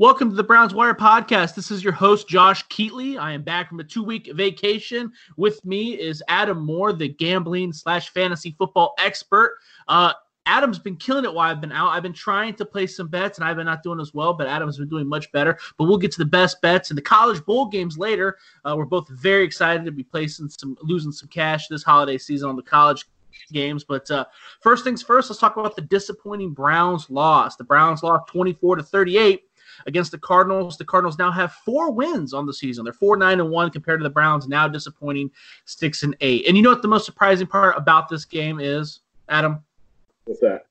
Welcome to the Browns Wire podcast. This is your host, Josh Keatley. I am back from a two week vacation. With me is Adam Moore, the gambling slash fantasy football expert. Uh, Adam's been killing it while I've been out. I've been trying to play some bets and I've been not doing as well, but Adam's been doing much better. But we'll get to the best bets and the college bowl games later. Uh, we're both very excited to be placing some, losing some cash this holiday season on the college games. But uh, first things first, let's talk about the disappointing Browns loss. The Browns lost 24 to 38 against the Cardinals. The Cardinals now have four wins on the season. They're four nine and one compared to the Browns, now disappointing six and eight. And you know what the most surprising part about this game is, Adam? What's that?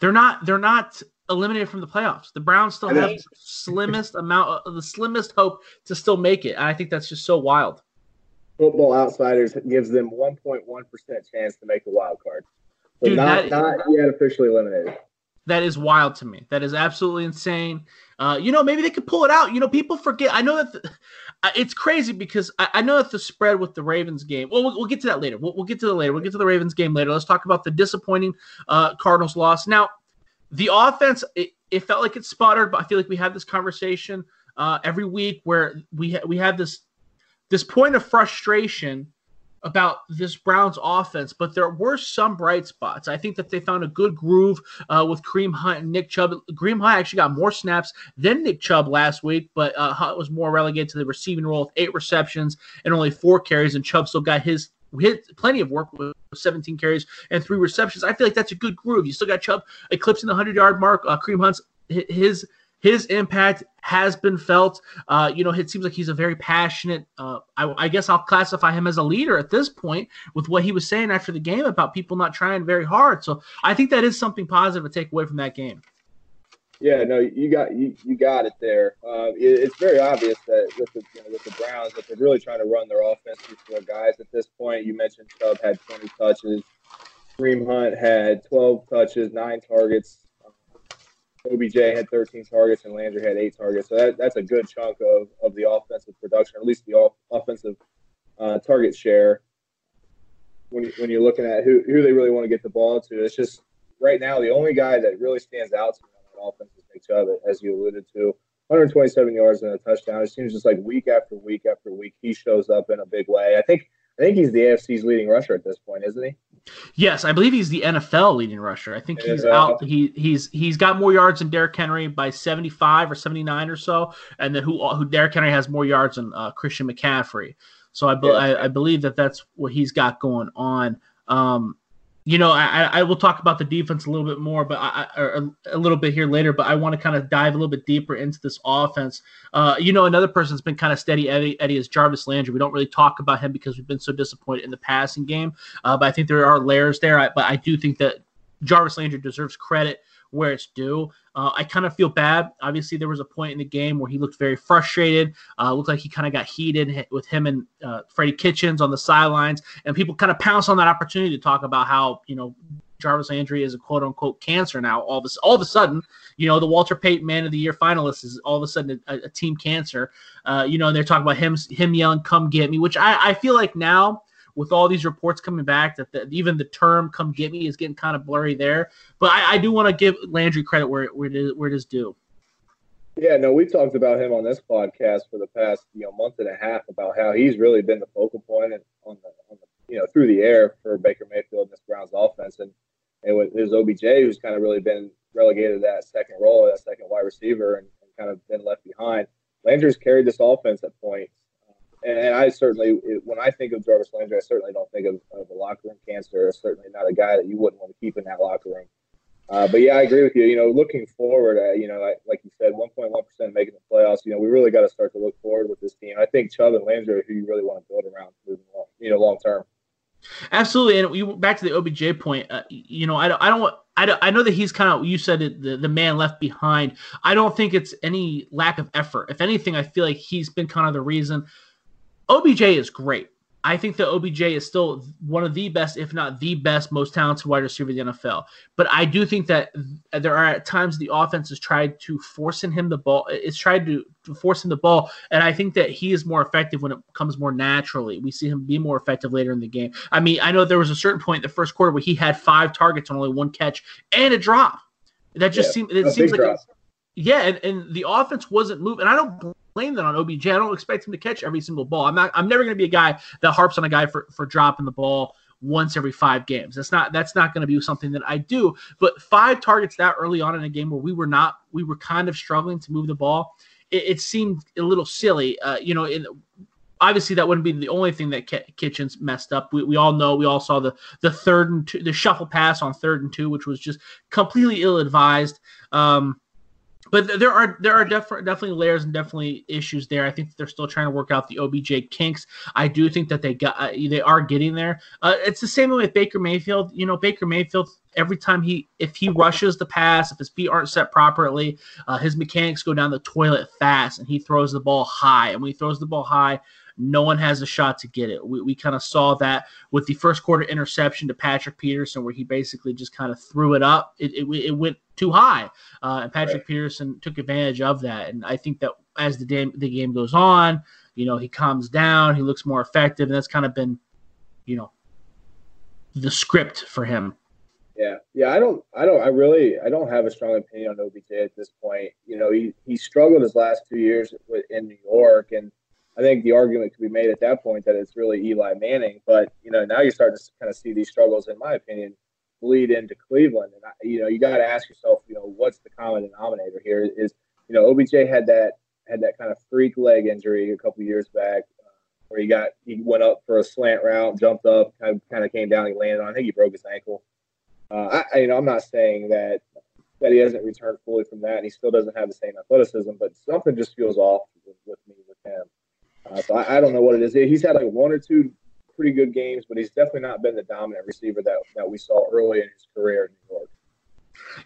They're not. They're not eliminated from the playoffs. The Browns still have the slimmest amount, of, the slimmest hope to still make it. And I think that's just so wild. Football Outsiders gives them 1.1% chance to make the wild card. So Dude, not, not yet officially eliminated. That is wild to me. That is absolutely insane. Uh, you know, maybe they could pull it out. You know, people forget. I know that the, it's crazy because I, I, know that the spread with the Ravens game. Well, we'll, get to that later. We'll, we'll, get to the later. We'll get to the Ravens game later. Let's talk about the disappointing uh, Cardinals loss. Now, the offense, it, it, felt like it sputtered, but I feel like we have this conversation uh, every week where we ha- we have this this point of frustration about this Browns offense, but there were some bright spots. I think that they found a good groove uh, with Kareem Hunt and Nick Chubb. Kareem Hunt actually got more snaps than Nick Chubb last week, but uh, Hunt was more relegated to the receiving role with eight receptions and only four carries, and Chubb still got his hit plenty of work with 17 carries and three receptions. I feel like that's a good groove. You still got Chubb eclipsing the 100 yard mark. Uh, Kareem Hunt's his his impact has been felt. Uh, you know, it seems like he's a very passionate. Uh, I, I, guess I'll classify him as a leader at this point with what he was saying after the game about people not trying very hard. So I think that is something positive to take away from that game. Yeah, no, you got you, you got it there. Uh, it, it's very obvious that with the you know, with the Browns that they're really trying to run their offense through guys at this point. You mentioned Chubb had 20 touches. Kareem Hunt had 12 touches, nine targets, OBJ had 13 targets and Landry had eight targets. So that, that's a good chunk of, of the offensive production, or at least the off, offensive uh, target share. When, you, when you're looking at who, who they really want to get the ball to, it's just right now the only guy that really stands out to me on offense is Nick Chubb, as you alluded to. 127 yards and a touchdown. It seems just like week after week after week, he shows up in a big way. I think I think he's the AFC's leading rusher at this point, isn't he? Yes, I believe he's the NFL leading rusher. I think he's out. He he's he's got more yards than Derrick Henry by seventy five or seventy nine or so, and then who who Derrick Henry has more yards than uh, Christian McCaffrey. So I, be, yeah. I, I believe that that's what he's got going on. Um, you know, I, I will talk about the defense a little bit more, but a little bit here later. But I want to kind of dive a little bit deeper into this offense. Uh, you know, another person that's been kind of steady Eddie, Eddie is Jarvis Landry. We don't really talk about him because we've been so disappointed in the passing game. Uh, but I think there are layers there. I, but I do think that Jarvis Landry deserves credit where it's due. Uh, I kind of feel bad. Obviously, there was a point in the game where he looked very frustrated. Uh, looked like he kind of got heated with him and uh, Freddie Kitchens on the sidelines, and people kind of pounce on that opportunity to talk about how you know Jarvis Landry is a quote unquote cancer now. All this, all of a sudden, you know, the Walter Payton Man of the Year finalist is all of a sudden a, a team cancer. Uh, you know, and they're talking about him, him yelling, "Come get me," which I, I feel like now with all these reports coming back that the, even the term "come get me" is getting kind of blurry there. But I, I do want to give Landry credit where where it is, where it is due. Yeah, no, we've talked about him on this podcast for the past you know month and a half about how he's really been the focal point on the, on the you know through the air for Baker Mayfield and this Browns offense, and and with his OBJ who's kind of really been relegated to that second role, that second wide receiver, and, and kind of been left behind. Landry's carried this offense at points and I certainly, when I think of Jarvis Landry, I certainly don't think of, of a locker room cancer. Certainly not a guy that you wouldn't want to keep in that locker room. Uh, but yeah, I agree with you. You know, looking forward, uh, you know, like, like you said, 1.1% making the playoffs. You know, we really got to start to look forward with this team. I think Chubb and Landry are who you really want to build around, moving long, you know, long term. Absolutely, and we back to the OBJ point. Uh, you know, I don't, I don't I, I know that he's kind of you said it, the the man left behind. I don't think it's any lack of effort. If anything, I feel like he's been kind of the reason OBJ is great. I think that OBJ is still one of the best, if not the best, most talented wide receiver in the NFL. But I do think that there are at times the offense has tried to force in him the ball. It's tried to, to force him the ball, and I think that he is more effective when it comes more naturally. We see him be more effective later in the game. I mean, I know there was a certain point in the first quarter where he had five targets on only one catch and a drop. That just yeah, seems it seems like. Yeah, and, and the offense wasn't moving. And I don't blame that on OBJ. I don't expect him to catch every single ball. I'm not. I'm never going to be a guy that harps on a guy for for dropping the ball once every five games. That's not that's not going to be something that I do. But five targets that early on in a game where we were not we were kind of struggling to move the ball, it, it seemed a little silly. Uh, you know, in obviously that wouldn't be the only thing that Kitchens messed up. We, we all know we all saw the the third and two, the shuffle pass on third and two, which was just completely ill advised. Um, but there are there are definitely definitely layers and definitely issues there. I think they're still trying to work out the OBJ kinks. I do think that they got uh, they are getting there. Uh, it's the same with Baker Mayfield. You know, Baker Mayfield every time he if he rushes the pass, if his feet aren't set properly, uh, his mechanics go down the toilet fast, and he throws the ball high. And when he throws the ball high, no one has a shot to get it. We, we kind of saw that with the first quarter interception to Patrick Peterson, where he basically just kind of threw it up. It, it, it went too high, uh, and Patrick right. Peterson took advantage of that. And I think that as the game the game goes on, you know, he calms down, he looks more effective, and that's kind of been, you know, the script for him. Yeah, yeah. I don't, I don't, I really, I don't have a strong opinion on OBJ at this point. You know, he he struggled his last two years in New York, and I think the argument could be made at that point that it's really Eli Manning. But you know, now you're starting to kind of see these struggles, in my opinion, bleed into Cleveland. And you know, you got to ask yourself, you know, what's the common denominator here? Is you know, OBJ had that had that kind of freak leg injury a couple years back, uh, where he got he went up for a slant route, jumped up, kind of, kind of came down, he landed on. I think he broke his ankle. Uh, I, you know, I'm not saying that that he hasn't returned fully from that, and he still doesn't have the same athleticism, but something just feels off with me with him. Uh, so I, I, don't know what it is. He's had like one or two pretty good games, but he's definitely not been the dominant receiver that, that we saw early in his career in New York.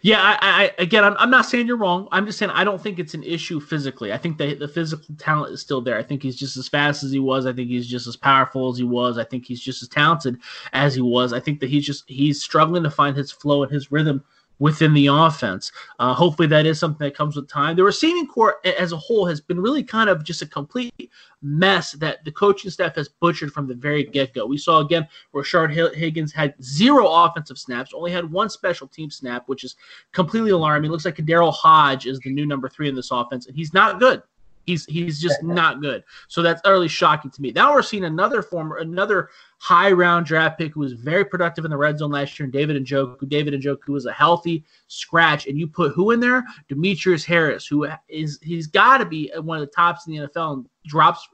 Yeah, I, I again, I'm, I'm not saying you're wrong. I'm just saying I don't think it's an issue physically. I think the the physical talent is still there. I think he's just as fast as he was. I think he's just as powerful as he was. I think he's just as talented as he was. I think that he's just he's struggling to find his flow and his rhythm within the offense. Uh, hopefully, that is something that comes with time. The receiving corps as a whole has been really kind of just a complete mess that the coaching staff has butchered from the very get go. We saw again Rashard Higgins had zero offensive snaps, only had one special team snap, which is completely alarming. It looks like Daryl Hodge is the new number three in this offense, and he's not good. He's he's just not good. So that's utterly shocking to me. Now we're seeing another former another high round draft pick who was very productive in the red zone last year, and David Njoku. David Njoku was a healthy scratch, and you put who in there? Demetrius Harris, who is he's got to be one of the tops in the NFL and drops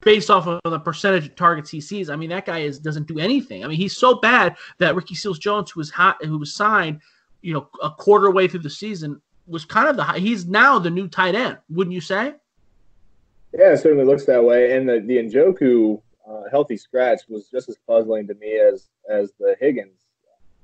based off of the percentage of targets he sees. I mean, that guy is doesn't do anything. I mean, he's so bad that Ricky Seals Jones, who was hot, who was signed, you know, a quarter way through the season, was kind of the high, he's now the new tight end, wouldn't you say? Yeah, it certainly looks that way. And the the Njoku uh, healthy scratch was just as puzzling to me as as the Higgins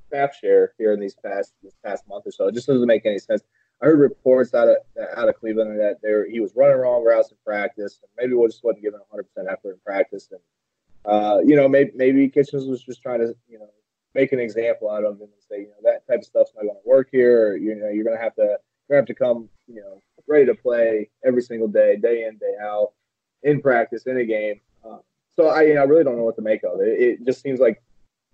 snap share here in these past this past month or so. It just doesn't make any sense. I heard reports out of out of Cleveland that there he was running wrong routes in practice, and maybe we just wasn't giving 100 percent effort in practice, and uh, you know maybe maybe Kitchens was just trying to you know make an example out of him and say you know that type of stuff's not going to work here. Or, you know you're going to have to you have to come, you know, ready to play every single day, day in, day out, in practice, in a game. Um, so I, you know, I really don't know what to make of it. It just seems like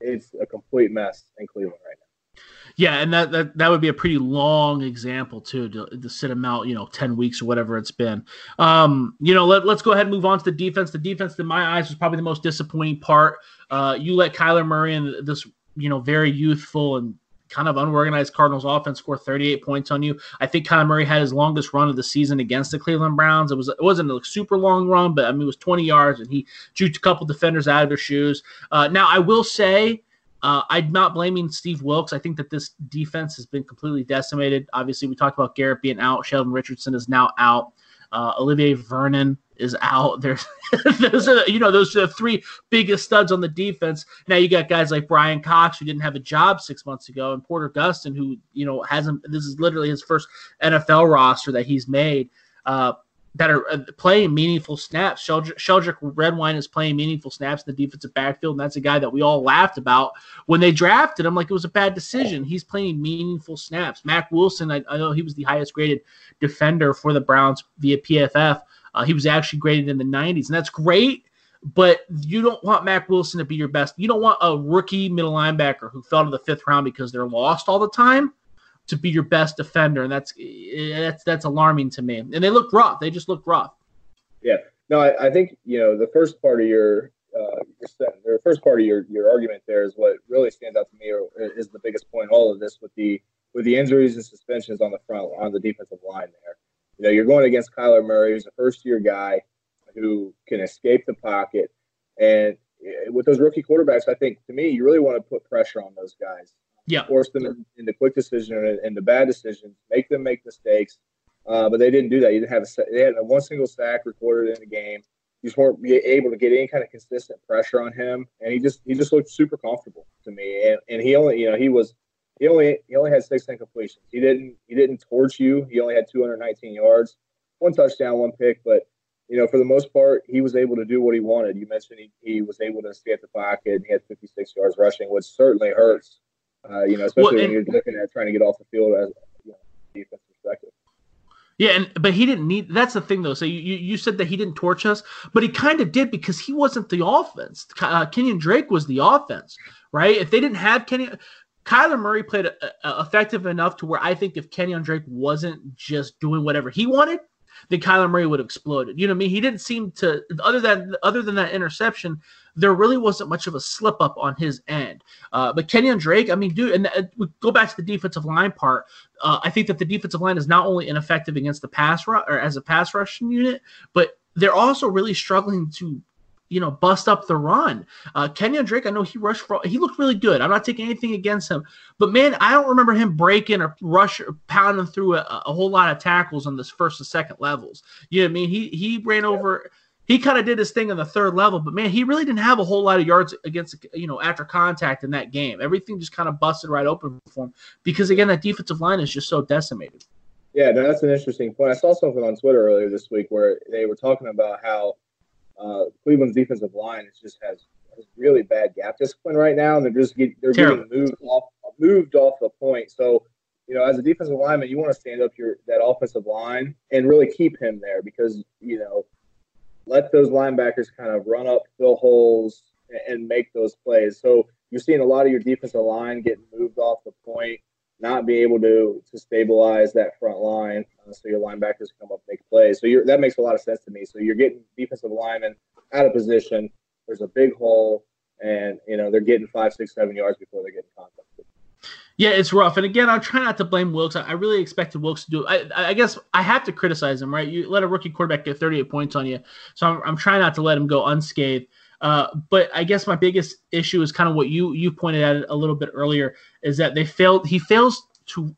it's a complete mess in Cleveland right now. Yeah, and that, that that would be a pretty long example too to, to sit him out, you know, ten weeks or whatever it's been. Um, you know, let, let's go ahead and move on to the defense. The defense, in my eyes, was probably the most disappointing part. Uh, you let Kyler Murray and this, you know, very youthful and kind of unorganized Cardinals offense score 38 points on you. I think Kyler Murray had his longest run of the season against the Cleveland Browns. It was it wasn't a super long run, but I mean it was 20 yards, and he juked a couple defenders out of their shoes. Uh, now I will say. Uh, I'm not blaming Steve Wilks. I think that this defense has been completely decimated. Obviously, we talked about Garrett being out. Sheldon Richardson is now out. Uh, Olivier Vernon is out. There's those are you know those are the three biggest studs on the defense. Now you got guys like Bryan Cox who didn't have a job six months ago, and Porter Gustin who you know hasn't. This is literally his first NFL roster that he's made. Uh, that are uh, playing meaningful snaps. Sheldrick, Sheldrick Redwine is playing meaningful snaps in the defensive backfield, and that's a guy that we all laughed about when they drafted him. Like it was a bad decision. He's playing meaningful snaps. Mack Wilson, I, I know he was the highest graded defender for the Browns via PFF. Uh, he was actually graded in the 90s, and that's great. But you don't want Mack Wilson to be your best. You don't want a rookie middle linebacker who fell to the fifth round because they're lost all the time to be your best defender, and that's that's that's alarming to me. And they look rough. They just look rough. Yeah. No, I, I think you know the first part of your uh, your first part of your, your argument there is what really stands out to me or is the biggest point in all of this with the with the injuries and suspensions on the front on the defensive line there. You know, you're going against Kyler Murray, who's a first year guy who can escape the pocket. And eh, with those rookie quarterbacks, I think to me, you really want to put pressure on those guys. Yeah. Force them into quick decision and into bad decisions, make them make mistakes. Uh, but they didn't do that. You didn't have a, they had a one single sack recorded in the game. You just weren't able to get any kind of consistent pressure on him, and he just he just looked super comfortable to me. And, and he only you know he was he only he only had six incompletions. He didn't he didn't torch you. He only had 219 yards, one touchdown, one pick. But you know, for the most part, he was able to do what he wanted. You mentioned he, he was able to stay at the pocket. And he had 56 yards rushing, which certainly hurts. Uh, you know, especially well, and, when you're looking at trying to get off the field as you know, defense perspective. Yeah, and but he didn't need. That's the thing, though. So you you said that he didn't torch us, but he kind of did because he wasn't the offense. Uh, Kenyan Drake was the offense, right? If they didn't have Kenyan, Kyler Murray played uh, uh, effective enough to where I think if Kenyan Drake wasn't just doing whatever he wanted, then Kyler Murray would have exploded. You know what I mean? He didn't seem to other than other than that interception, there really wasn't much of a slip up on his end. Uh, but Kenyan Drake, I mean, dude, and uh, go back to the defensive line part. Uh, I think that the defensive line is not only ineffective against the pass rush or as a pass rushing unit, but they're also really struggling to you know, bust up the run. Uh, Kenyan Drake, I know he rushed for, he looked really good. I'm not taking anything against him, but man, I don't remember him breaking or rush or pounding through a, a whole lot of tackles on this first and second levels. You know what I mean? He he ran over. He kind of did his thing on the third level, but man, he really didn't have a whole lot of yards against you know after contact in that game. Everything just kind of busted right open for him because again, that defensive line is just so decimated. Yeah, no, that's an interesting point. I saw something on Twitter earlier this week where they were talking about how uh, Cleveland's defensive line just has, has really bad gap discipline right now, and they're just get, they're Terrible. getting moved off moved off the point. So, you know, as a defensive lineman, you want to stand up your that offensive line and really keep him there because you know, let those linebackers kind of run up, fill holes, and, and make those plays. So you're seeing a lot of your defensive line getting moved off the point not be able to to stabilize that front line, uh, so your linebackers come up make plays. So that makes a lot of sense to me. So you're getting defensive linemen out of position. There's a big hole, and you know they're getting five, six, seven yards before they're getting contact. Yeah, it's rough. And again, I'm trying not to blame Wilks. I really expected Wilks to do. I, I guess I have to criticize him, right? You let a rookie quarterback get 38 points on you. So I'm, I'm trying not to let him go unscathed. Uh, but I guess my biggest issue is kind of what you you pointed at a little bit earlier is that they failed. He fails to.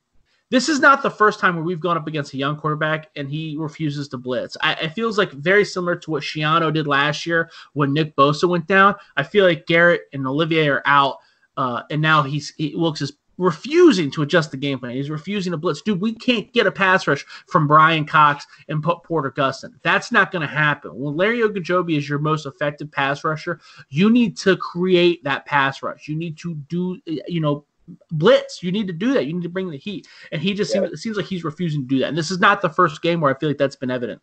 This is not the first time where we've gone up against a young quarterback and he refuses to blitz. I, it feels like very similar to what Schiano did last year when Nick Bosa went down. I feel like Garrett and Olivier are out, uh, and now he's he, Wilks is refusing to adjust the game plan. He's refusing to blitz. Dude, we can't get a pass rush from Bryan Cox and put Porter Gustin. That's not going to happen. When Larry Ogunjobi is your most effective pass rusher, you need to create that pass rush. You need to do, you know, blitz. You need to do that. You need to bring the heat. And he just yeah. seems, it seems like he's refusing to do that. And this is not the first game where I feel like that's been evident.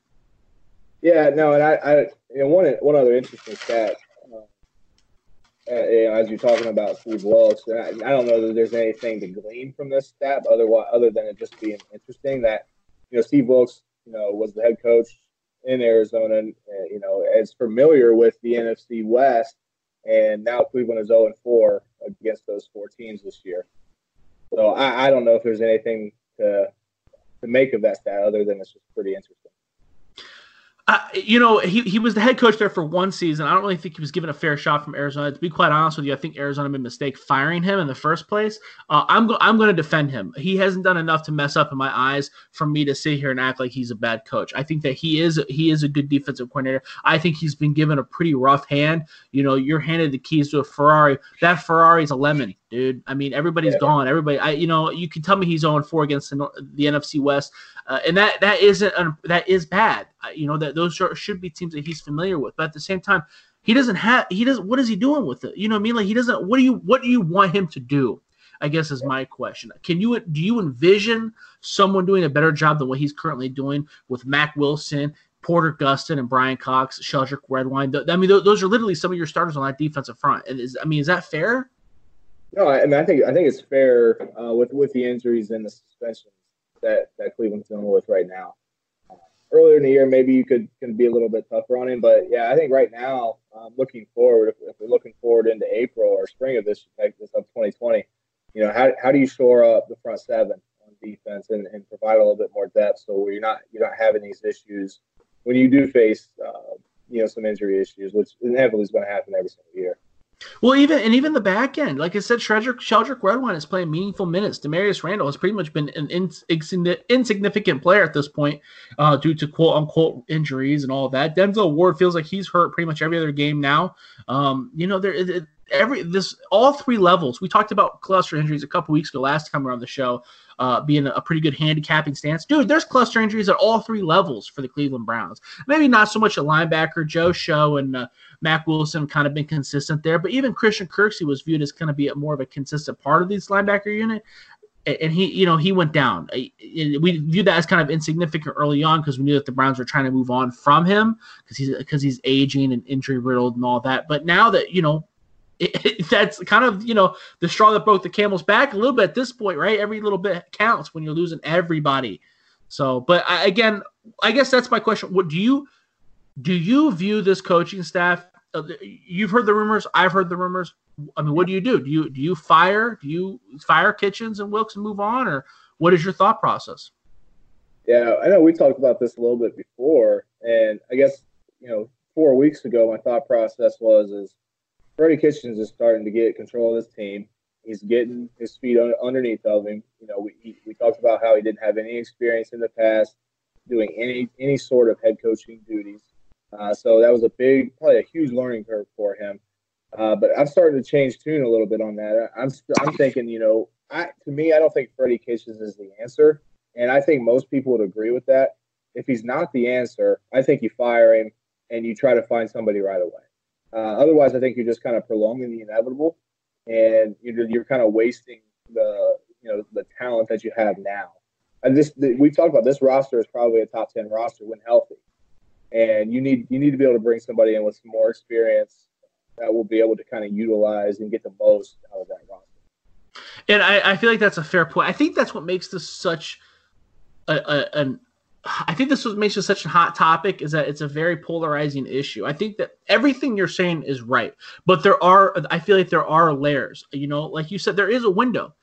Yeah, no, and I, I you know, one one other interesting stat uh, as you're talking about Steve Wilks, I, don't know that there's anything to glean from this stat, otherwise, other than it just being interesting that you know Steve Wilks, you know, was the head coach in Arizona, and you know, as familiar with the NFC West, and now Cleveland is 0 and 4 against those four teams this year. So I, I don't know if there's anything to to make of that stat other than it's just pretty interesting. You know, he, he was the head coach there for one season. I don't really think he was given a fair shot from Arizona. To be quite honest with you, I think Arizona made a mistake firing him in the first place. Uh, I'm go- I'm going to defend him. He hasn't done enough to mess up in my eyes for me to sit here and act like he's a bad coach. I think that he is he is a good defensive coordinator. I think he's been given a pretty rough hand. You know, you're handed the keys to a Ferrari. That Ferrari's a lemon dude. I mean, everybody's yeah. gone. Everybody, I, you know, you can tell me he's 0 4 against the, the NFC West, uh, and that that isn't that is bad. you know that those should be teams that he's familiar with, but at the same time, he doesn't have he doesn't. What is he doing with it? You know what I mean? Like he doesn't. What do you what do you want him to do? I guess is my question. Can you do you envision someone doing a better job than what he's currently doing with Mack Wilson, Porter Gustin, and Bryan Cox, Sheldrick Redwine? I mean, those are literally some of your starters on that defensive front. And is I mean, is that fair? No, I mean I think I think it's fair uh, with with the injuries and the suspensions that that Cleveland's dealing with right now. Uh, earlier in the year, maybe you could can be a little bit tougher on him, but yeah, I think right now, um, looking forward, if, if, we're looking forward into April or spring of this like this of 2020, you know, how how do you shore up the front seven on defense and, and provide a little bit more depth so you're not you're not having these issues when you do face uh, you know some injury issues, which inevitably is going to happen every single year. Well, even and even the back end, like I said, Sheldrick, Sheldrick Redwine is playing meaningful minutes. Damarious Randall has pretty much been an insignificant player at this point uh, due to quote unquote injuries and all that. Denzel Ward feels like he's hurt pretty much every other game now. Um, you know, there every this all three levels. We talked about cluster injuries a couple weeks ago last time we were on the show, uh, being a pretty good handicapping stance. Dude, there's cluster injuries at all three levels for the Cleveland Browns. Maybe not so much a linebacker. Joe Show and uh, Mack Wilson kind of been consistent there, but even Christian Kirksey was viewed as kind of be a, more of a consistent part of this linebacker unit and he, you know, he went down. We viewed that as kind of insignificant early on because we knew that the Browns were trying to move on from him because he's because he's aging and injury riddled and all that. But now that you know it, that's kind of you know the straw that broke the camel's back a little bit at this point, right? Every little bit counts when you're losing everybody. So, but I, again, I guess that's my question. What do you do? You view this coaching staff? Uh, you've heard the rumors. I've heard the rumors. I mean, what do you do? Do you do you fire? Do you fire Kitchens and Wilks and move on, or what is your thought process? Yeah, I know we talked about this a little bit before, and I guess you know four weeks ago, my thought process was is Freddie Kitchens is starting to get control of this team. He's getting his feet underneath of him. You know, we we talked about how he didn't have any experience in the past doing any any sort of head coaching duties. Uh, so that was a big, probably a huge learning curve for him. Uh, but I've started to change tune a little bit on that. I'm I'm thinking, you know, I to me, I don't think Freddie Kitchens is the answer, and I think most people would agree with that. If he's not the answer, I think you fire him and you try to find somebody right away. Uh, otherwise, I think you're just kind of prolonging the inevitable, and you're you're kind of wasting the you know the talent that you have now. And this we talked about this roster is probably a top ten roster when healthy, and you need you need to be able to bring somebody in with some more experience that will be able to kind of utilize and get the most out of that roster. And I, I feel like that's a fair point. I think that's what makes this such a, a an I think this makes it such a hot topic is that it's a very polarizing issue. I think that everything you're saying is right, but there are I feel like there are layers. You know, like you said, there is a window.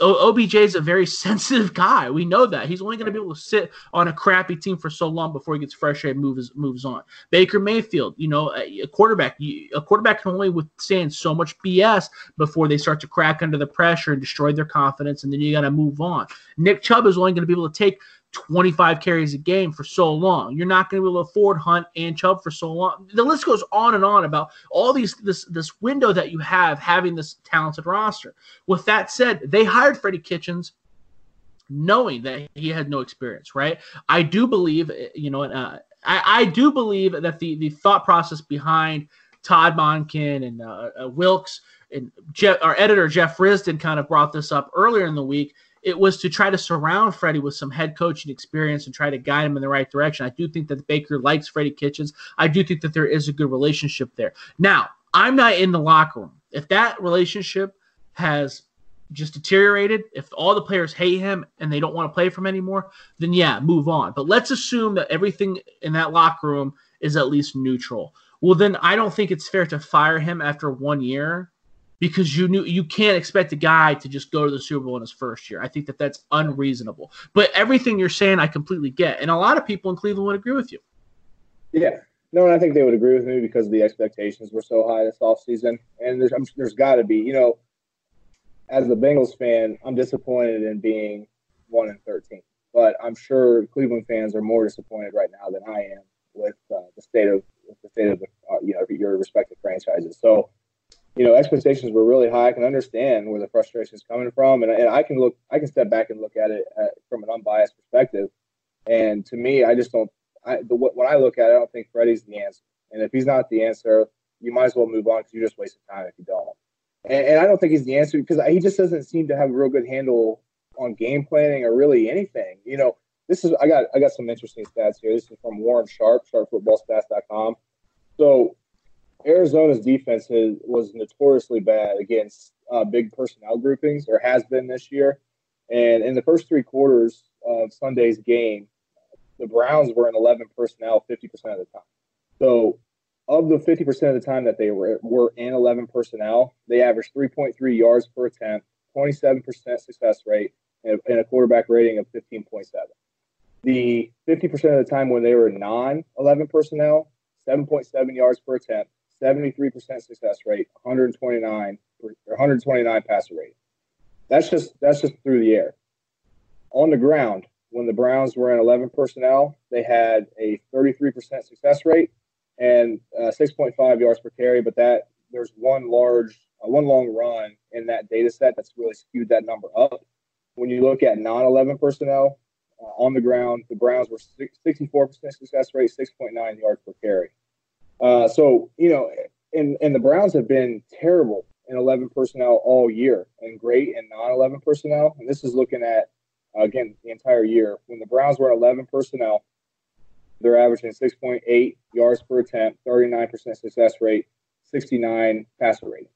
O- OBJ is a very sensitive guy. We know that he's only going to be able to sit on a crappy team for so long before he gets air and moves moves on. Baker Mayfield, you know, a, quarterback, a quarterback can only withstand so much BS before they start to crack under the pressure and destroy their confidence, and then you got to move on. Nick Chubb is only going to be able to take 25 carries a game for so long. You're not going to be able to afford Hunt and Chubb for so long. The list goes on and on about all these this this window that you have having this talented roster. With that said, they hired Freddie Kitchens knowing that he had no experience, right? I do believe, you know, uh, I, I do believe that the the thought process behind Todd Monken and uh, uh, Wilks and Jeff, our editor Jeff Risdon kind of brought this up earlier in the week it was to try to surround Freddie with some head coaching experience and try to guide him in the right direction. I do think that Baker likes Freddie Kitchens. I do think that there is a good relationship there. Now, I'm not in the locker room. If that relationship has just deteriorated, if all the players hate him and they don't want to play for him anymore, then yeah, move on. But let's assume that everything in that locker room is at least neutral. Well, then I don't think it's fair to fire him after one year because you knew you can't expect a guy to just go to the Super Bowl in his first year. I think that that's unreasonable. But everything you're saying, I completely get, and a lot of people in Cleveland would agree with you. Yeah, no, and I think they would agree with me because the expectations were so high this offseason. and there's there's got to be, you know, as a Bengals fan, I'm disappointed in being one and thirteen, but I'm sure Cleveland fans are more disappointed right now than I am with uh, the state of the state of the, uh, you know your respective franchises. So you know, expectations were really high. I can understand where the frustration is coming from, and, and I can look, I can step back and look at it at, from an unbiased perspective. And to me, I just don't. I, the, when I look at it, I don't think Freddie's the answer. And if he's not the answer, you might as well move on because you're just wasting time if you don't. And, and I don't think he's the answer because he just doesn't seem to have a real good handle on game planning or really anything. You know, this is I got I got some interesting stats here. This is from Warren Sharp, sharpfootballstats.com. So Arizona's defense has, was notoriously bad against uh, big personnel groupings, or has been this year. And in the first three quarters of Sunday's game, the Browns were in 11 personnel 50% of the time. So, of the 50% of the time that they were, were in 11 personnel, they averaged 3.3 yards per attempt, 27% success rate, and a quarterback rating of 15.7. The 50% of the time when they were non 11 personnel, 7.7 yards per attempt, 73% success rate, 129 129 passer rate. That's just that's just through the air. On the ground, when the Browns were in 11 personnel, they had a 33% success rate and uh, 6.5 yards per carry. But that there's one large, uh, one long run in that data set that's really skewed that number up. When you look at non-11 personnel uh, on the ground, the Browns were 64% success rate, 6.9 yards per carry. Uh, so you know, and and the Browns have been terrible in 11 personnel all year and great in non-11 personnel. And this is looking at again the entire year. When the Browns were 11 personnel, they're averaging 6.8 yards per attempt, 39% success rate, 69 passer rate.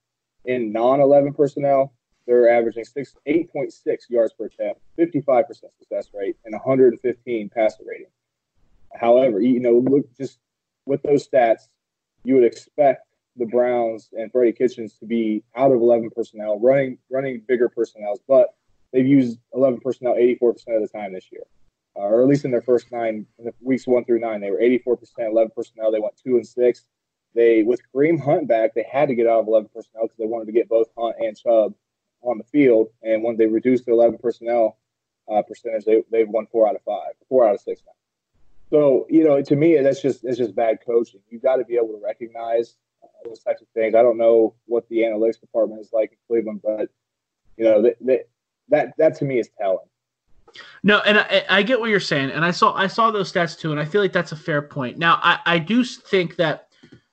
In non-11 personnel, they're averaging six 8.6 yards per attempt, 55% success rate, and 115 passer rating. However, you know, look just with those stats, you would expect the Browns and Freddie Kitchens to be out of 11 personnel, running running bigger personnel, but they've used 11 personnel 84% of the time this year, uh, or at least in their first nine weeks one through nine, they were 84% 11 personnel. They went two and six. They with Kareem Hunt back, they had to get out of 11 personnel because they wanted to get both Hunt and Chubb on the field. And when they reduced the 11 personnel uh, percentage, they they've won four out of five, four out of six now. So you know, to me, that's just it's just bad coaching. You've got to be able to recognize uh, those types of things. I don't know what the analytics department is like in Cleveland, but you know that that that to me is telling. No, and I, I, get what you're saying, and I saw I saw those stats too, and I feel like that's a fair point. Now, I, I do think that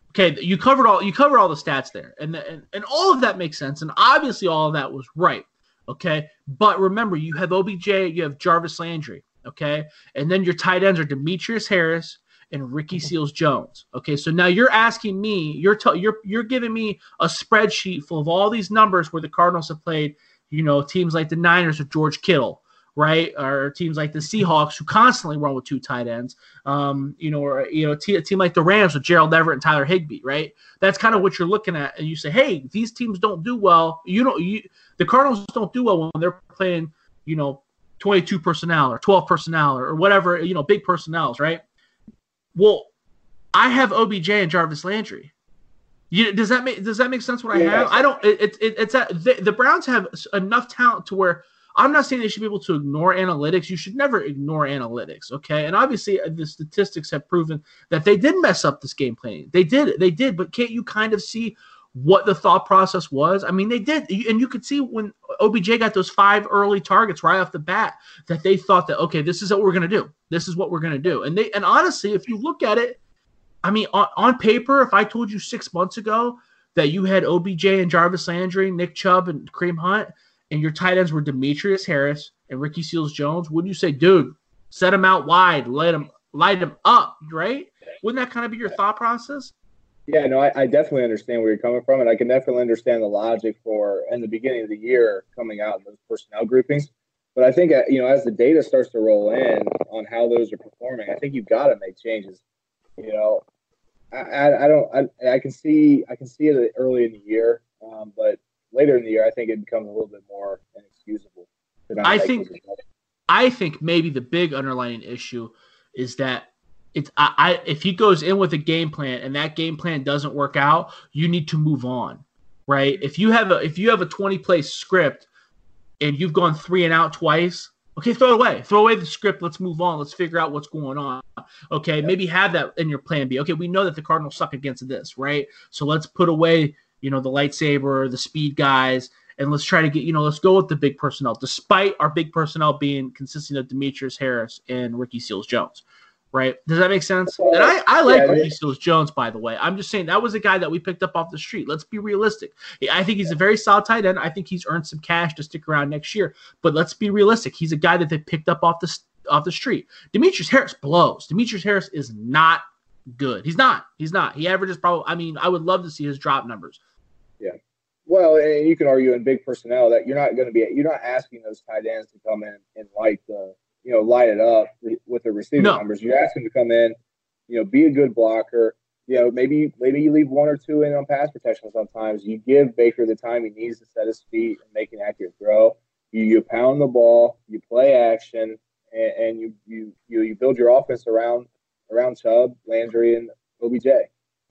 okay, you covered all you covered all the stats there, and, and and all of that makes sense, and obviously all of that was right. Okay, but remember, you have OBJ, you have Jarvis Landry. Okay. And then your tight ends are Demetrius Harris and Ricky mm-hmm. Seals Jones. Okay. So now you're asking me, you're t- you're you're giving me a spreadsheet full of all these numbers where the Cardinals have played, you know, teams like the Niners with George Kittle, right? Or teams like the Seahawks who constantly run with two tight ends. Um, you know, or you know, t- a team like the Rams with Gerald Everett and Tyler Higbee, right? That's kind of what you're looking at, and you say, hey, these teams don't do well. You know, you the Cardinals don't do well when they're playing, you know, 22 personnel or 12 personnel or, whatever, you know, big personnels, right? Well, I have OBJ and Jarvis Landry. You, does that make does that make sense? What I have, I don't. It, it, it's that the, the Browns have enough talent to where I'm not saying they should be able to ignore analytics. You should never ignore analytics, okay? And obviously, uh, the statistics have proven that they did mess up this game planning. They did, they did. But can't you kind of see what the thought process was. I mean, they did, and you could see when OBJ got those five early targets right off the bat that they thought that okay, this is what we're gonna do. This is what we're gonna do. And they and honestly, if you look at it, I mean, on, on paper, if I told you six months ago that you had OBJ and Jarvis Landry, Nick Chubb, and Kareem Hunt, and your tight ends were Demetrius Harris and Ricky Seals Jones, wouldn't you say, dude, set them out wide, let them light them up, right? Wouldn't that kind of be your thought process? Yeah, no, I, I, definitely understand where you're coming from, and I can definitely understand the logic for in the beginning of the year coming out in those personnel groupings. But I think uh, you know as the data starts to roll in on how those are performing, I think you've got to make changes. You know, I, I, I don't I, I can see I can see it early in the year, um, but later in the year, I think it becomes a little bit more inexcusable. I think I think maybe the big underlying issue is that it's I, I if he goes in with a game plan and that game plan doesn't work out, you need to move on, right? If you have a if you have a 20 play script and you've gone three and out twice, okay, throw it away. Throw away the script. Let's move on. Let's figure out what's going on. Okay, yeah. maybe have that in your plan B. Okay, we know that the Cardinals suck against this, right? So let's put away, you know, the lightsaber, the speed guys, and let's try to get, you know, let's go with the big personnel, despite our big personnel being consisting of Demetrius Harris and Ricky Seals Jones right? Does that make sense? And I, I like yeah, Jones, by the way. I'm just saying that was a guy that we picked up off the street. Let's be realistic. I think he's a very solid tight end. I think he's earned some cash to stick around next year. But let's be realistic. He's a guy that they picked up off the off the street. Demetrius Harris blows. Demetrius Harris is not good. He's not. He's not. He averages probably. I mean, I would love to see his drop numbers. Yeah. Well, and you can argue in big personnel that you're not going to be. You're not asking those tight ends to come in and light the you know light it up with the receiving no. numbers. You ask them to come in, you know, be a good blocker. You know, maybe maybe you leave one or two in on pass protection sometimes. You give Baker the time he needs to set his feet and make an accurate throw. You, you pound the ball, you play action, and, and you, you you you build your offense around around Chubb, Landry, and OBJ.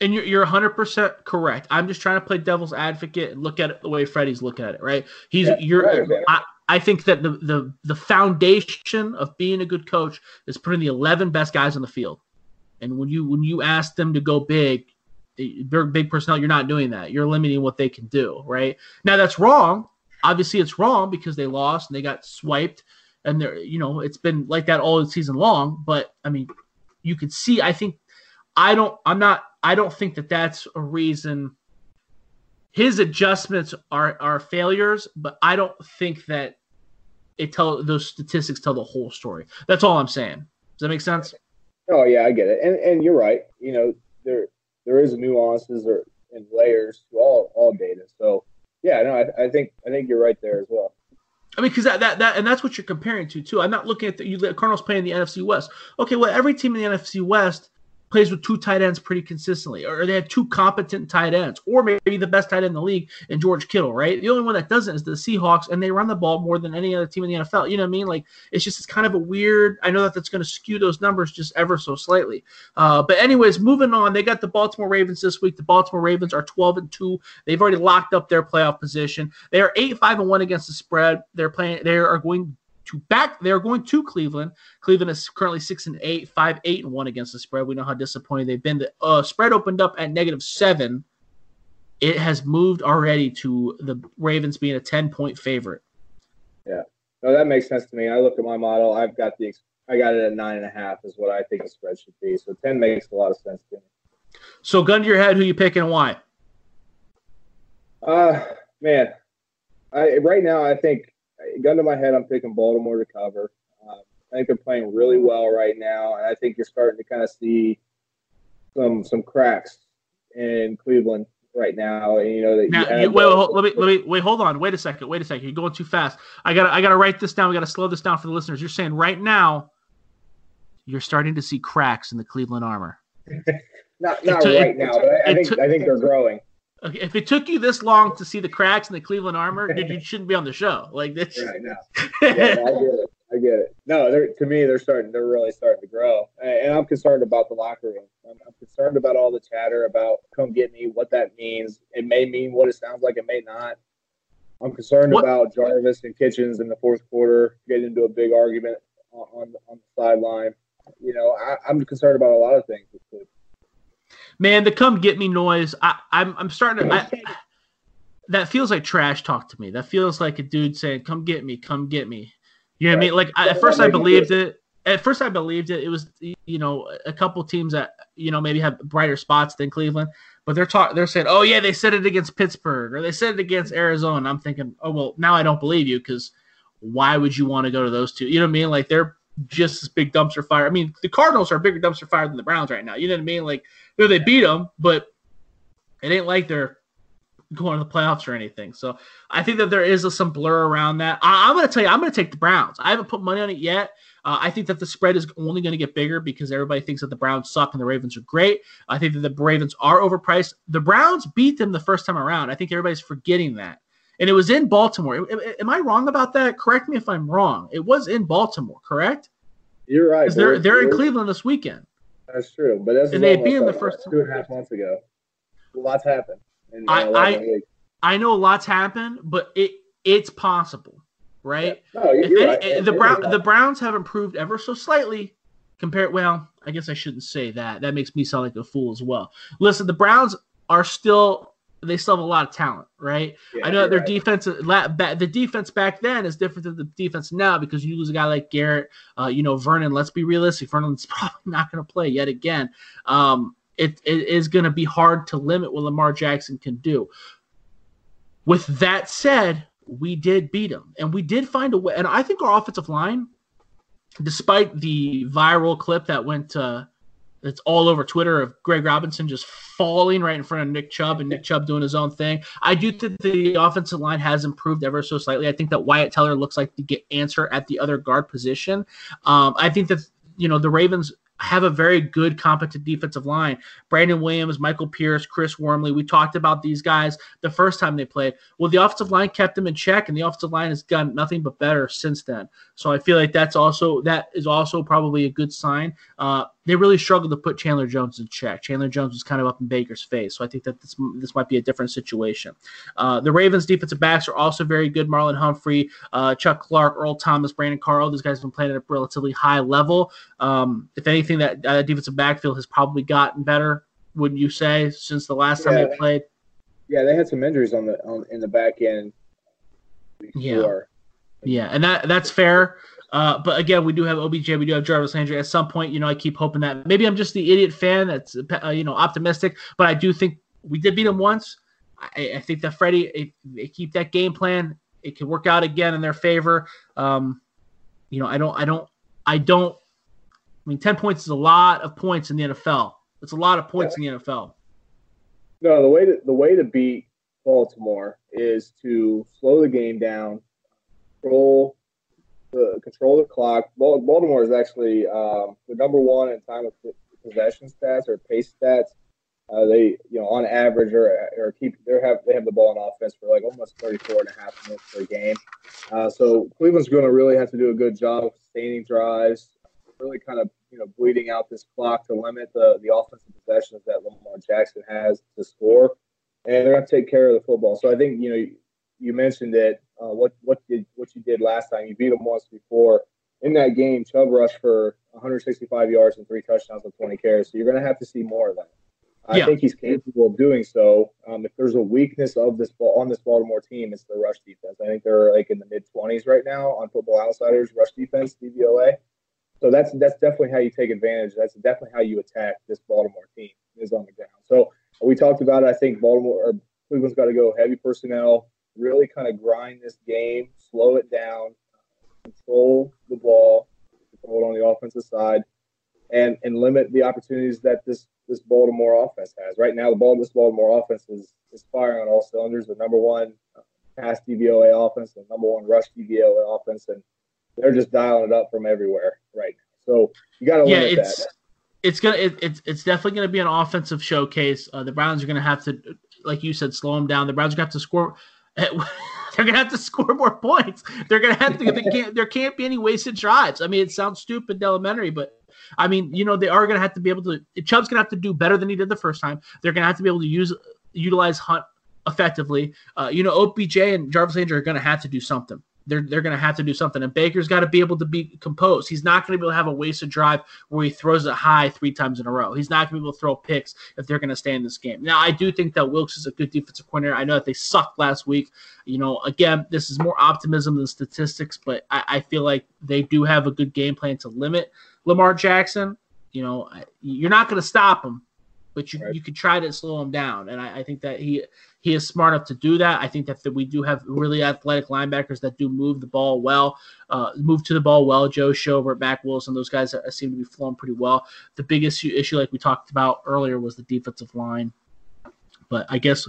And you're, you're 100% correct. I'm just trying to play devil's advocate and look at it the way Freddie's looking at it, right? He's yeah, you're right, I, I think that the, the the foundation of being a good coach is putting the 11 best guys on the field. And when you when you ask them to go big, big personnel, you're not doing that. You're limiting what they can do, right? Now that's wrong. Obviously, it's wrong because they lost and they got swiped, and they're you know it's been like that all season long. But I mean, you could see. I think I don't. I'm not. I don't think that that's a reason. His adjustments are are failures, but I don't think that it tell those statistics tell the whole story. That's all I'm saying. Does that make sense? Oh yeah, I get it, and and you're right. You know, there there is nuances or and layers to all all data. So yeah, no, I, I think I think you're right there as well. I mean, because that, that that and that's what you're comparing to too. I'm not looking at the you Cardinals playing the NFC West. Okay, well, every team in the NFC West plays with two tight ends pretty consistently, or they have two competent tight ends, or maybe the best tight end in the league in George Kittle, right? The only one that doesn't is the Seahawks, and they run the ball more than any other team in the NFL. You know what I mean? Like it's just it's kind of a weird. I know that that's going to skew those numbers just ever so slightly. Uh, but anyways, moving on, they got the Baltimore Ravens this week. The Baltimore Ravens are 12 and two. They've already locked up their playoff position. They are eight five and one against the spread. They're playing. They are going to back. They're going to Cleveland. Cleveland is currently six and eight, five eight and one against the spread. We know how disappointing they've been. The uh, spread opened up at negative seven. It has moved already to the Ravens being a ten point favorite. Yeah, no, that makes sense to me. I look at my model. I've got the I got it at nine and a half is what I think the spread should be. So ten makes a lot of sense to me. So, gun to your head, who you picking and why? Uh, man, I right now I think gun to my head, I'm picking Baltimore to cover. Um, I think they're playing really well right now, and I think you're starting to kind of see some some cracks in Cleveland right now. And you know that now, you wait, wait, hold, let me let me wait. Hold on. Wait a second. Wait a second. You're going too fast. I got I got to write this down. We got to slow this down for the listeners. You're saying right now you're starting to see cracks in the Cleveland armor. not not t- right now, but I, I think t- I think they're growing. Okay, if it took you this long to see the cracks in the Cleveland armor, dude, you shouldn't be on the show. Like this. Right now. Yeah, I get it. I get it. No, they're to me, they're starting. They're really starting to grow, and I'm concerned about the locker room. I'm, I'm concerned about all the chatter about "come get me," what that means. It may mean what it sounds like. It may not. I'm concerned what? about Jarvis and Kitchens in the fourth quarter getting into a big argument on on, on the sideline. You know, I, I'm concerned about a lot of things man, the come get me noise. I, I'm I'm starting to. I, that feels like trash talk to me. That feels like a dude saying, "Come get me, come get me." You know what I mean? Like I, at first, I believed it. At first, I believed it. It was you know a couple teams that you know maybe have brighter spots than Cleveland, but they're talking. They're saying, "Oh yeah, they said it against Pittsburgh or they said it against Arizona." I'm thinking, "Oh well, now I don't believe you because why would you want to go to those two? You know what I mean? Like they're just as big dumpster fire. I mean, the Cardinals are a bigger dumpster fire than the Browns right now. You know what I mean? Like, they beat them, but it ain't like they're going to the playoffs or anything. So I think that there is a, some blur around that. I, am going to tell you, I'm going to take the Browns. I haven't put money on it yet. Uh, I think that the spread is only going to get bigger because everybody thinks that the Browns suck and the Ravens are great. I think that the Ravens are overpriced. The Browns beat them the first time around. I think everybody's forgetting that and it was in Baltimore. Am I wrong about that? Correct me if I'm wrong. It was in Baltimore, correct? You're right. They're they're in Cleveland this weekend. That's true, but that's and they beat them the first two and a half months ago. Lots happened. In, I uh, I, I know lots happened, but it it's possible, right? Yeah. No, you're right. Any, the Brown the Browns have improved ever so slightly compared. Well, I guess I shouldn't say that. That makes me sound like a fool as well. Listen, the Browns are still they still have a lot of talent, right? Yeah, I know their right. defense, the defense back then is different than the defense now because you lose a guy like Garrett, uh, you know, Vernon. Let's be realistic, Vernon's probably not going to play yet again. Um, it, it is going to be hard to limit what Lamar Jackson can do. With that said, we did beat him, and we did find a way. And I think our offensive line, despite the viral clip that went to it's all over Twitter of Greg Robinson just falling right in front of Nick Chubb and Nick Chubb doing his own thing. I do think the offensive line has improved ever so slightly. I think that Wyatt Teller looks like the get answer at the other guard position. Um, I think that you know the Ravens have a very good, competent defensive line. Brandon Williams, Michael Pierce, Chris Wormley. We talked about these guys the first time they played. Well, the offensive line kept them in check, and the offensive line has done nothing but better since then. So I feel like that's also that is also probably a good sign. Uh, they really struggled to put Chandler Jones in check. Chandler Jones was kind of up in Baker's face, so I think that this this might be a different situation. Uh, the Ravens' defensive backs are also very good. Marlon Humphrey, uh, Chuck Clark, Earl Thomas, Brandon Carr. These guys have been playing at a relatively high level. Um, if anything, that uh, defensive backfield has probably gotten better. Wouldn't you say since the last yeah, time they played? Yeah, they had some injuries on the on, in the back end. Before. Yeah. Yeah, and that that's fair. Uh, but again, we do have OBJ, we do have Jarvis Landry. At some point, you know, I keep hoping that maybe I'm just the idiot fan that's uh, you know optimistic, but I do think we did beat them once. I, I think that Freddie, they keep that game plan, it could work out again in their favor. Um, you know, I don't, I don't, I don't. I mean, ten points is a lot of points in the NFL. It's a lot of points yeah. in the NFL. No, the way to the way to beat Baltimore is to slow the game down, control the control the clock. Baltimore is actually um, the number one in time of possession stats or pace stats. Uh, they, you know, on average, or or keep they have they have the ball in offense for like almost 34 and a half minutes per game. Uh, so Cleveland's going to really have to do a good job of sustaining drives, really kind of you know bleeding out this clock to limit the the offensive possessions that Lamar Jackson has to score, and they're going to take care of the football. So I think you know you mentioned it. Uh, what what did what you did last time? You beat them once before. In that game, Chubb rushed for 165 yards and three touchdowns with 20 carries. So you're going to have to see more of that. I yeah. think he's capable of doing so. Um, if there's a weakness of this ball on this Baltimore team, it's the rush defense. I think they're like in the mid 20s right now on Football Outsiders rush defense DVOA. So that's that's definitely how you take advantage. That's definitely how you attack this Baltimore team is on the ground. So we talked about it. I think Baltimore or Cleveland's got to go heavy personnel, really kind of grind this game, slow it down, control the ball, control it on the offensive side, and and limit the opportunities that this this Baltimore offense has. Right now, the ball this Baltimore offense is is firing on all cylinders. The number one pass DVOA offense, the number one rush DVOA offense, and they're just dialing it up from everywhere right now. So you got to yeah, limit it's, that. It's gonna it, it's it's definitely gonna be an offensive showcase. Uh, the Browns are gonna have to, like you said, slow them down. The Browns are gonna have to score they're gonna have to score more points. They're gonna have to. They can't, there can't be any wasted drives. I mean, it sounds stupid, and elementary, but I mean, you know, they are gonna have to be able to. Chubb's gonna have to do better than he did the first time. They're gonna have to be able to use utilize Hunt effectively. Uh, you know, OBJ and Jarvis Landry are gonna have to do something they're they're going to have to do something. And Baker's got to be able to be composed. He's not going to be able to have a wasted drive where he throws it high three times in a row. He's not going to be able to throw picks if they're going to stay in this game. Now, I do think that Wilks is a good defensive coordinator. I know that they sucked last week. You know, again, this is more optimism than statistics, but I, I feel like they do have a good game plan to limit Lamar Jackson. You know, you're not going to stop him, but you, right. you could try to slow him down. And I, I think that he he is smart enough to do that. I think that, that we do have really athletic linebackers that do move the ball well, uh, move to the ball well. Joe Schobert, Mack Wilson, those guys seem to be flowing pretty well. The biggest issue, like we talked about earlier, was the defensive line. But I guess,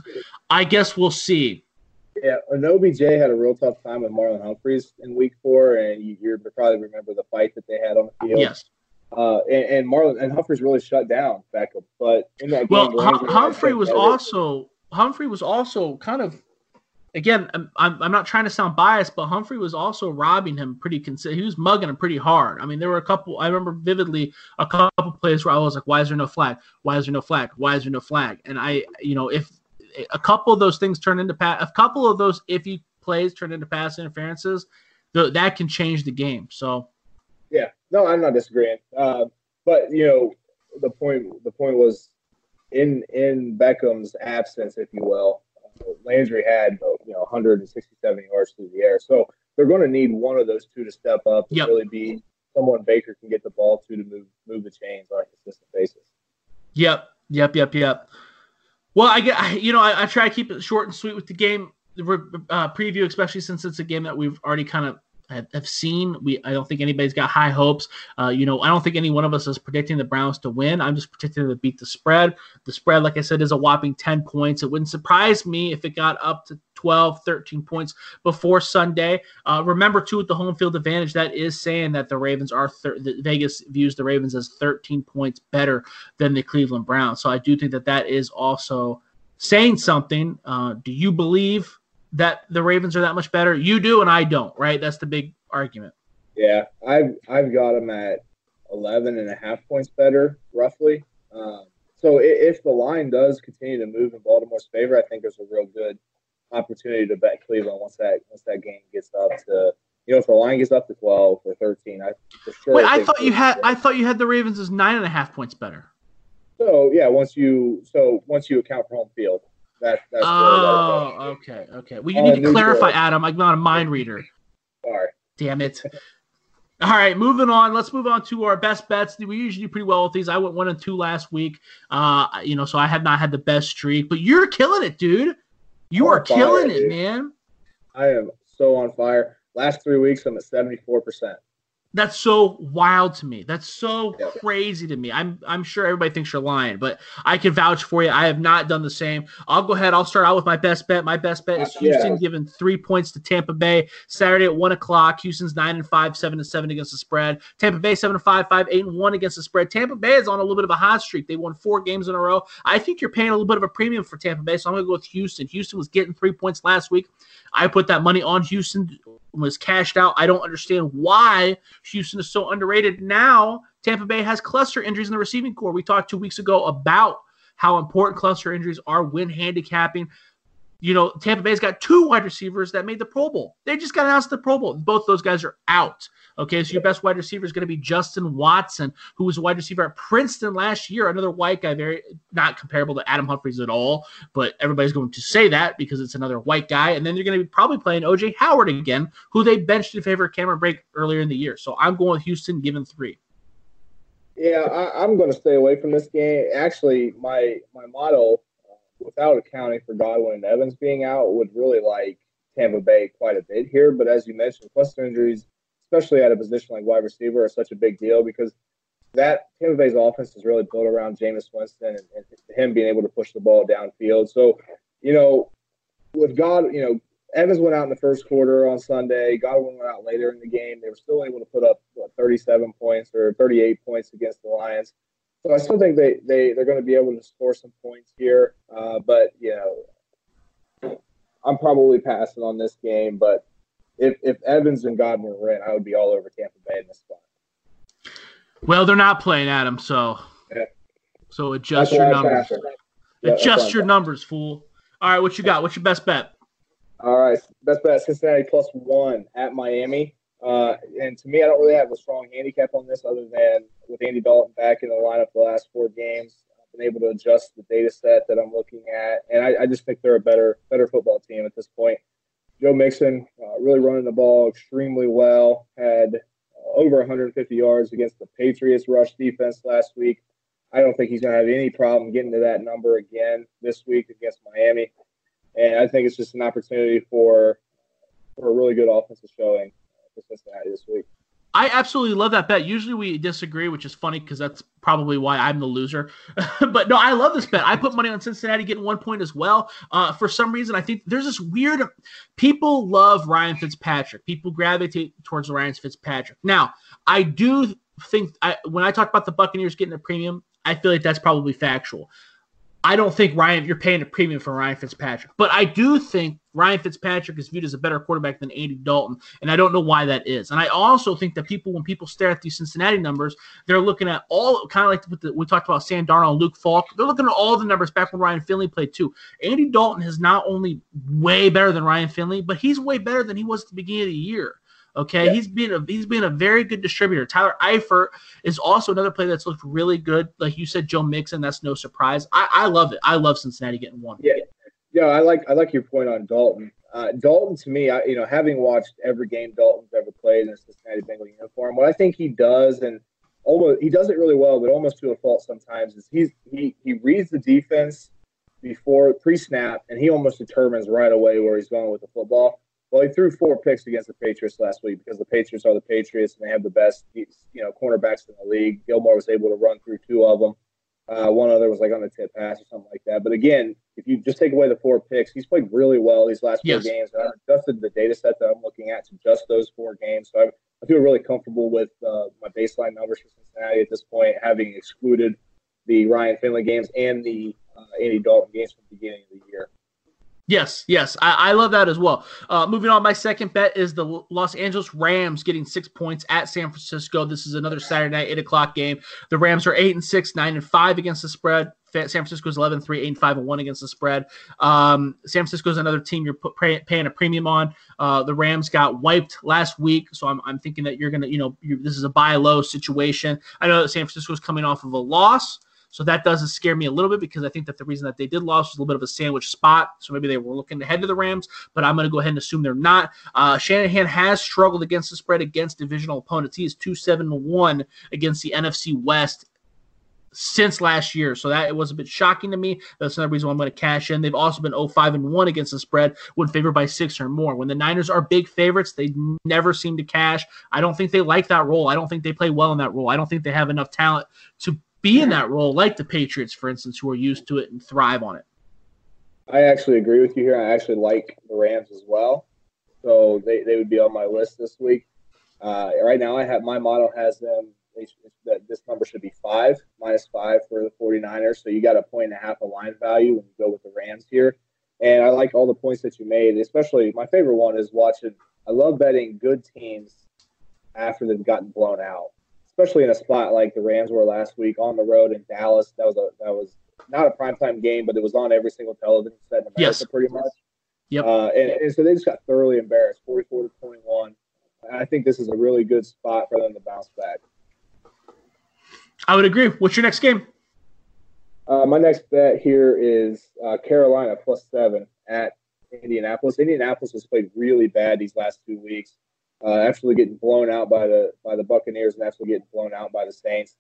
I guess we'll see. Yeah, and OBJ had a real tough time with Marlon Humphreys in Week Four, and you, you probably remember the fight that they had on the field. Yes. Uh, and, and Marlon and Humphreys really shut down Beckham, but in that game, well, Humphrey was also Humphrey was also kind of again, I'm, I'm not trying to sound biased, but Humphrey was also robbing him pretty consistent. He was mugging him pretty hard. I mean, there were a couple. I remember vividly a couple plays where I was like, "Why is there no flag? Why is there no flag? Why is there no flag?" And I, you know, if a couple of those things turn into pass, a couple of those iffy plays turn into pass interferences, th- that can change the game. So, yeah, no, I'm not disagreeing. Uh, but you know, the point the point was in in Beckham's absence, if you will, uh, Landry had you know 167 yards through the air. So they're going to need one of those two to step up and yep. really be someone Baker can get the ball to to move move the chains on a consistent basis. Yep, yep, yep, yep. Well, I get you know I, I try to keep it short and sweet with the game uh, preview, especially since it's a game that we've already kind of have, seen. We I don't think anybody's got high hopes. Uh, you know, I don't think any one of us is predicting the Browns to win. I'm just predicting to beat the spread. The spread, like I said, is a whopping 10 points. It wouldn't surprise me if it got up to 12, 13 points before Sunday. Uh, remember, too, with the home field advantage, that is saying that the Ravens are, thir- Vegas views the Ravens as 13 points better than the Cleveland Browns. So I do think that that is also saying something. Uh, do you believe that the Ravens are that much better? You do, and I don't, right? That's the big argument. Yeah, I've I've got them at 11 and a half points better, roughly. Um, so if the line does continue to move in Baltimore's favor, I think there's a real good opportunity to bet Cleveland once that once that game gets up to you know if the line gets up to 12 or 13. I for sure. Wait, I thought you had I thought you had the Ravens as nine and a half points better. So yeah, once you so once you account for home field, that, that's oh okay okay. Well, you need to clarify, Adam. I'm not a mind reader. Sorry. Damn it. All right, moving on. Let's move on to our best bets. We usually do pretty well with these. I went one and two last week. Uh, you know, so I have not had the best streak, but you're killing it, dude. You I'm are killing fire, it, dude. man. I am so on fire. Last three weeks, I'm at 74%. That's so wild to me. That's so yeah. crazy to me. I'm I'm sure everybody thinks you're lying, but I can vouch for you. I have not done the same. I'll go ahead. I'll start out with my best bet. My best bet is Houston yeah. giving three points to Tampa Bay Saturday at one o'clock. Houston's nine and five, seven and seven against the spread. Tampa Bay seven and five, five eight and one against the spread. Tampa Bay is on a little bit of a hot streak. They won four games in a row. I think you're paying a little bit of a premium for Tampa Bay, so I'm going to go with Houston. Houston was getting three points last week. I put that money on Houston was cashed out. I don't understand why Houston is so underrated. Now, Tampa Bay has cluster injuries in the receiving corps. We talked two weeks ago about how important cluster injuries are when handicapping. You know, Tampa Bay's got two wide receivers that made the Pro Bowl. They just got announced the Pro Bowl. Both those guys are out. Okay, so your best wide receiver is going to be Justin Watson, who was a wide receiver at Princeton last year. Another white guy, very not comparable to Adam Humphries at all, but everybody's going to say that because it's another white guy. And then you're going to be probably playing OJ Howard again, who they benched in favor of Cameron Brate earlier in the year. So I'm going with Houston, given three. Yeah, I, am going to stay away from this game. Actually, my my model, uh, without accounting for Godwin and Evans being out, would really like Tampa Bay quite a bit here. But as you mentioned, cluster injuries especially at a position like wide receiver, are such a big deal because that Tampa Bay's offense is really built around Jameis Winston and, and, him being able to push the ball downfield. So, you know, with God, you know, Evans went out in the first quarter on Sunday. Godwin went out later in the game. They were still able to put up what, 37 points or 38 points against the Lions. So I still think they they they're going to be able to score some points here. Uh, but you know, I'm probably passing on this game. But if if Evans and Godwin were in, I would be all over Tampa Bay in this spot. Well, they're not playing Adam, so yeah. so adjust your numbers. Yeah, adjust your numbers, fool. All right, what you got? What's your best bet? All right, best bet Cincinnati plus one at Miami. Uh, and to me, I don't really have a strong handicap on this other than with Andy Dalton back in the lineup the last four games, I've been able to adjust the data set that I'm looking at, and I, I just think they're a better better football team at this point. Joe Mixon uh, really running the ball extremely well. Had uh, over 150 yards against the Patriots rush defense last week. I don't think he's going to have any problem getting to that number again this week against Miami. And I think it's just an opportunity for for a really good offensive showing for Cincinnati this week. I absolutely love that bet. Usually we disagree, which is funny because that's probably why I'm the loser. but no, I love this bet. I put money on Cincinnati getting one point as well. Uh, for some reason, I think there's this weird. People love Ryan Fitzpatrick. People gravitate towards Ryan Fitzpatrick. Now, I do think I, when I talk about the Buccaneers getting a premium, I feel like that's probably factual. I don't think Ryan, you're paying a premium for Ryan Fitzpatrick, but I do think Ryan Fitzpatrick is viewed as a better quarterback than Andy Dalton, and I don't know why that is. And I also think that people, when people stare at these Cincinnati numbers, they're looking at all kind of like the, we talked about Sam Darnold, Luke Falk. They're looking at all the numbers back when Ryan Finley played too. Andy Dalton is not only way better than Ryan Finley, but he's way better than he was at the beginning of the year. Okay, yeah. he's been a he's been a very good distributor. Tyler Eifert is also another player that's looked really good. Like you said, Joe Mixon. That's no surprise. I, I love it. I love Cincinnati getting one. Yeah, yeah. I like I like your point on Dalton. Uh, Dalton to me, I, you know, having watched every game Dalton's ever played in a Cincinnati Bengal uniform, what I think he does, and almost he does it really well, but almost to a fault sometimes, is he's he he reads the defense before pre-snap, and he almost determines right away where he's going with the football. Well, he threw four picks against the Patriots last week because the Patriots are the Patriots and they have the best, you know, cornerbacks in the league. Gilmore was able to run through two of them. Uh, one other was like on a tip pass or something like that. But again, if you just take away the four picks, he's played really well these last four games. And I adjusted the data set that I'm looking at to just those four games. So I, I feel really comfortable with uh, my baseline numbers for Cincinnati at this point, having excluded the Ryan Finley games and the uh, Andy Dalton games from the beginning of the year. Yes, yes, I, I love that as well. Uh, moving on, my second bet is the Los Angeles Rams getting six points at San Francisco. This is another Saturday night, eight o'clock game. The Rams are eight and six, nine and five against the spread. San Francisco is 11 3, 8 and 5 and 1 against the spread. Um, San Francisco is another team you're put, pay, paying a premium on. Uh, the Rams got wiped last week, so I'm, I'm thinking that you're going to, you know, this is a buy low situation. I know that San Francisco is coming off of a loss. So that doesn't scare me a little bit because I think that the reason that they did lose was a little bit of a sandwich spot. So maybe they were looking to head to the Rams, but I'm going to go ahead and assume they're not. Uh, Shanahan has struggled against the spread against divisional opponents. He is 2 7 1 against the NFC West since last year. So that it was a bit shocking to me. That's another reason why I'm going to cash in. They've also been 0-5 and 1 against the spread when favored by six or more. When the Niners are big favorites, they never seem to cash. I don't think they like that role. I don't think they play well in that role. I don't think they have enough talent to be in that role, like the Patriots, for instance, who are used to it and thrive on it. I actually agree with you here. I actually like the Rams as well. So they, they would be on my list this week. Uh, right now, I have my model has them that this number should be five, minus five for the 49ers. So you got a point and a half of line value when you go with the Rams here. And I like all the points that you made, especially my favorite one is watching. I love betting good teams after they've gotten blown out especially in a spot like the Rams were last week on the road in Dallas. That was a that was not a primetime game, but it was on every single television set in America, yes. pretty much. Yep. Uh, and, and, so they just got thoroughly embarrassed, 44 to 21. I think this is a really good spot for them to bounce back. I would agree. What's your next game? Uh, my next bet here is uh, Carolina plus seven at Indianapolis. Indianapolis has played really bad these last two weeks uh, actually getting blown out by the by the Buccaneers and actually getting blown out by the Saints.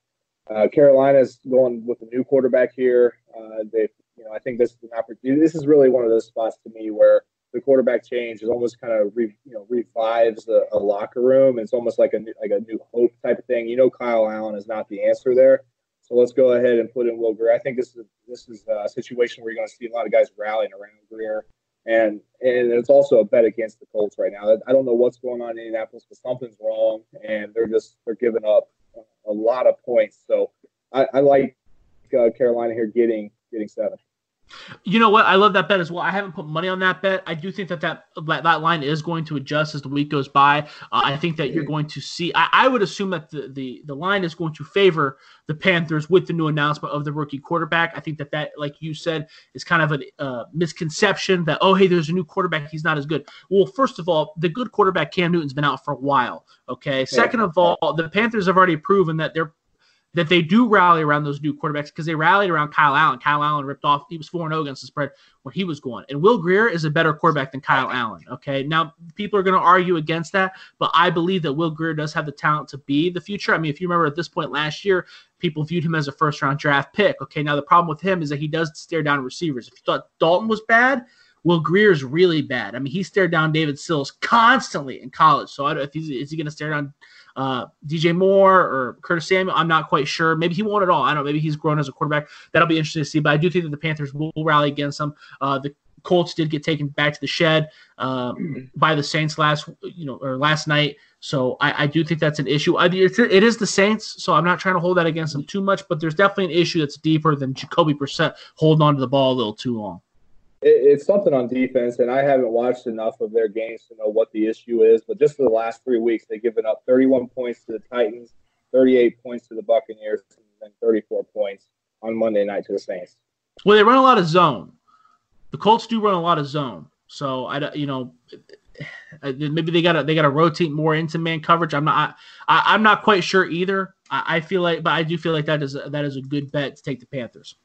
Uh, Carolina's going with a new quarterback here. Uh, they, you know, I think this is an opportunity. This is really one of those spots to me where the quarterback change is almost kind of re, you know revives a, a, locker room. It's almost like a like a new hope type of thing. You know, Kyle Allen is not the answer there. So let's go ahead and put in Will Grier. I think this is this is a situation where you're going to see a lot of guys rallying around Grier and and it's also a bet against the Colts right now. I don't know what's going on in Indianapolis, but something's wrong, and they're just they're giving up a lot of points. So I, I like uh, Carolina here getting getting seven. You know what? I love that bet as well. I haven't put money on that bet. I do think that that that, that line is going to adjust as the week goes by. Uh, I think that you're going to see. I, I, would assume that the, the the line is going to favor the Panthers with the new announcement of the rookie quarterback. I think that that, like you said, is kind of a uh, misconception that oh hey, there's a new quarterback, he's not as good. Well, first of all, the good quarterback Cam Newton's been out for a while. Okay. Second of all, the Panthers have already proven that they're that they do rally around those new quarterbacks because they rallied around Kyle Allen. Kyle Allen ripped off, he was 4 0 against the spread when he was going. And Will Grier is a better quarterback than Kyle Allen. Okay. Now, people are going to argue against that, but I believe that Will Grier does have the talent to be the future. I mean, if you remember at this point last year, people viewed him as a first round draft pick. Okay. Now, the problem with him is that he does stare down receivers. If you thought Dalton was bad, Will Grier is really bad. I mean, he stared down David Sills constantly in college. So I don't, if he's is he going to stare down uh, DJ Moore or Curtis Samuel. I'm not quite sure. Maybe he won't at all. I don't know. Maybe he's grown as a quarterback. That'll be interesting to see. But I do think that the Panthers will rally against them. Uh, the Colts did get taken back to the shed um, by the Saints last, you know, or last night. So I, I do think that's an issue. I, it's, it is the Saints, so I'm not trying to hold that against them too much. But there's definitely an issue that's deeper than Jacoby Brissett holding on to the ball a little too long it's something on defense, and I haven't watched enough of their games to know what the issue is. But just for the last three weeks, they've given up 31 points to the Titans, 38 points to the Buccaneers, and then 34 points on Monday night to the Saints. Well, they run a lot of zone. The Colts do run a lot of zone, so I, you know, maybe they got they got to rotate more into man coverage. I'm not I, am not quite sure either. I, I, feel like, but I do feel like that is that is a good bet to take the Panthers.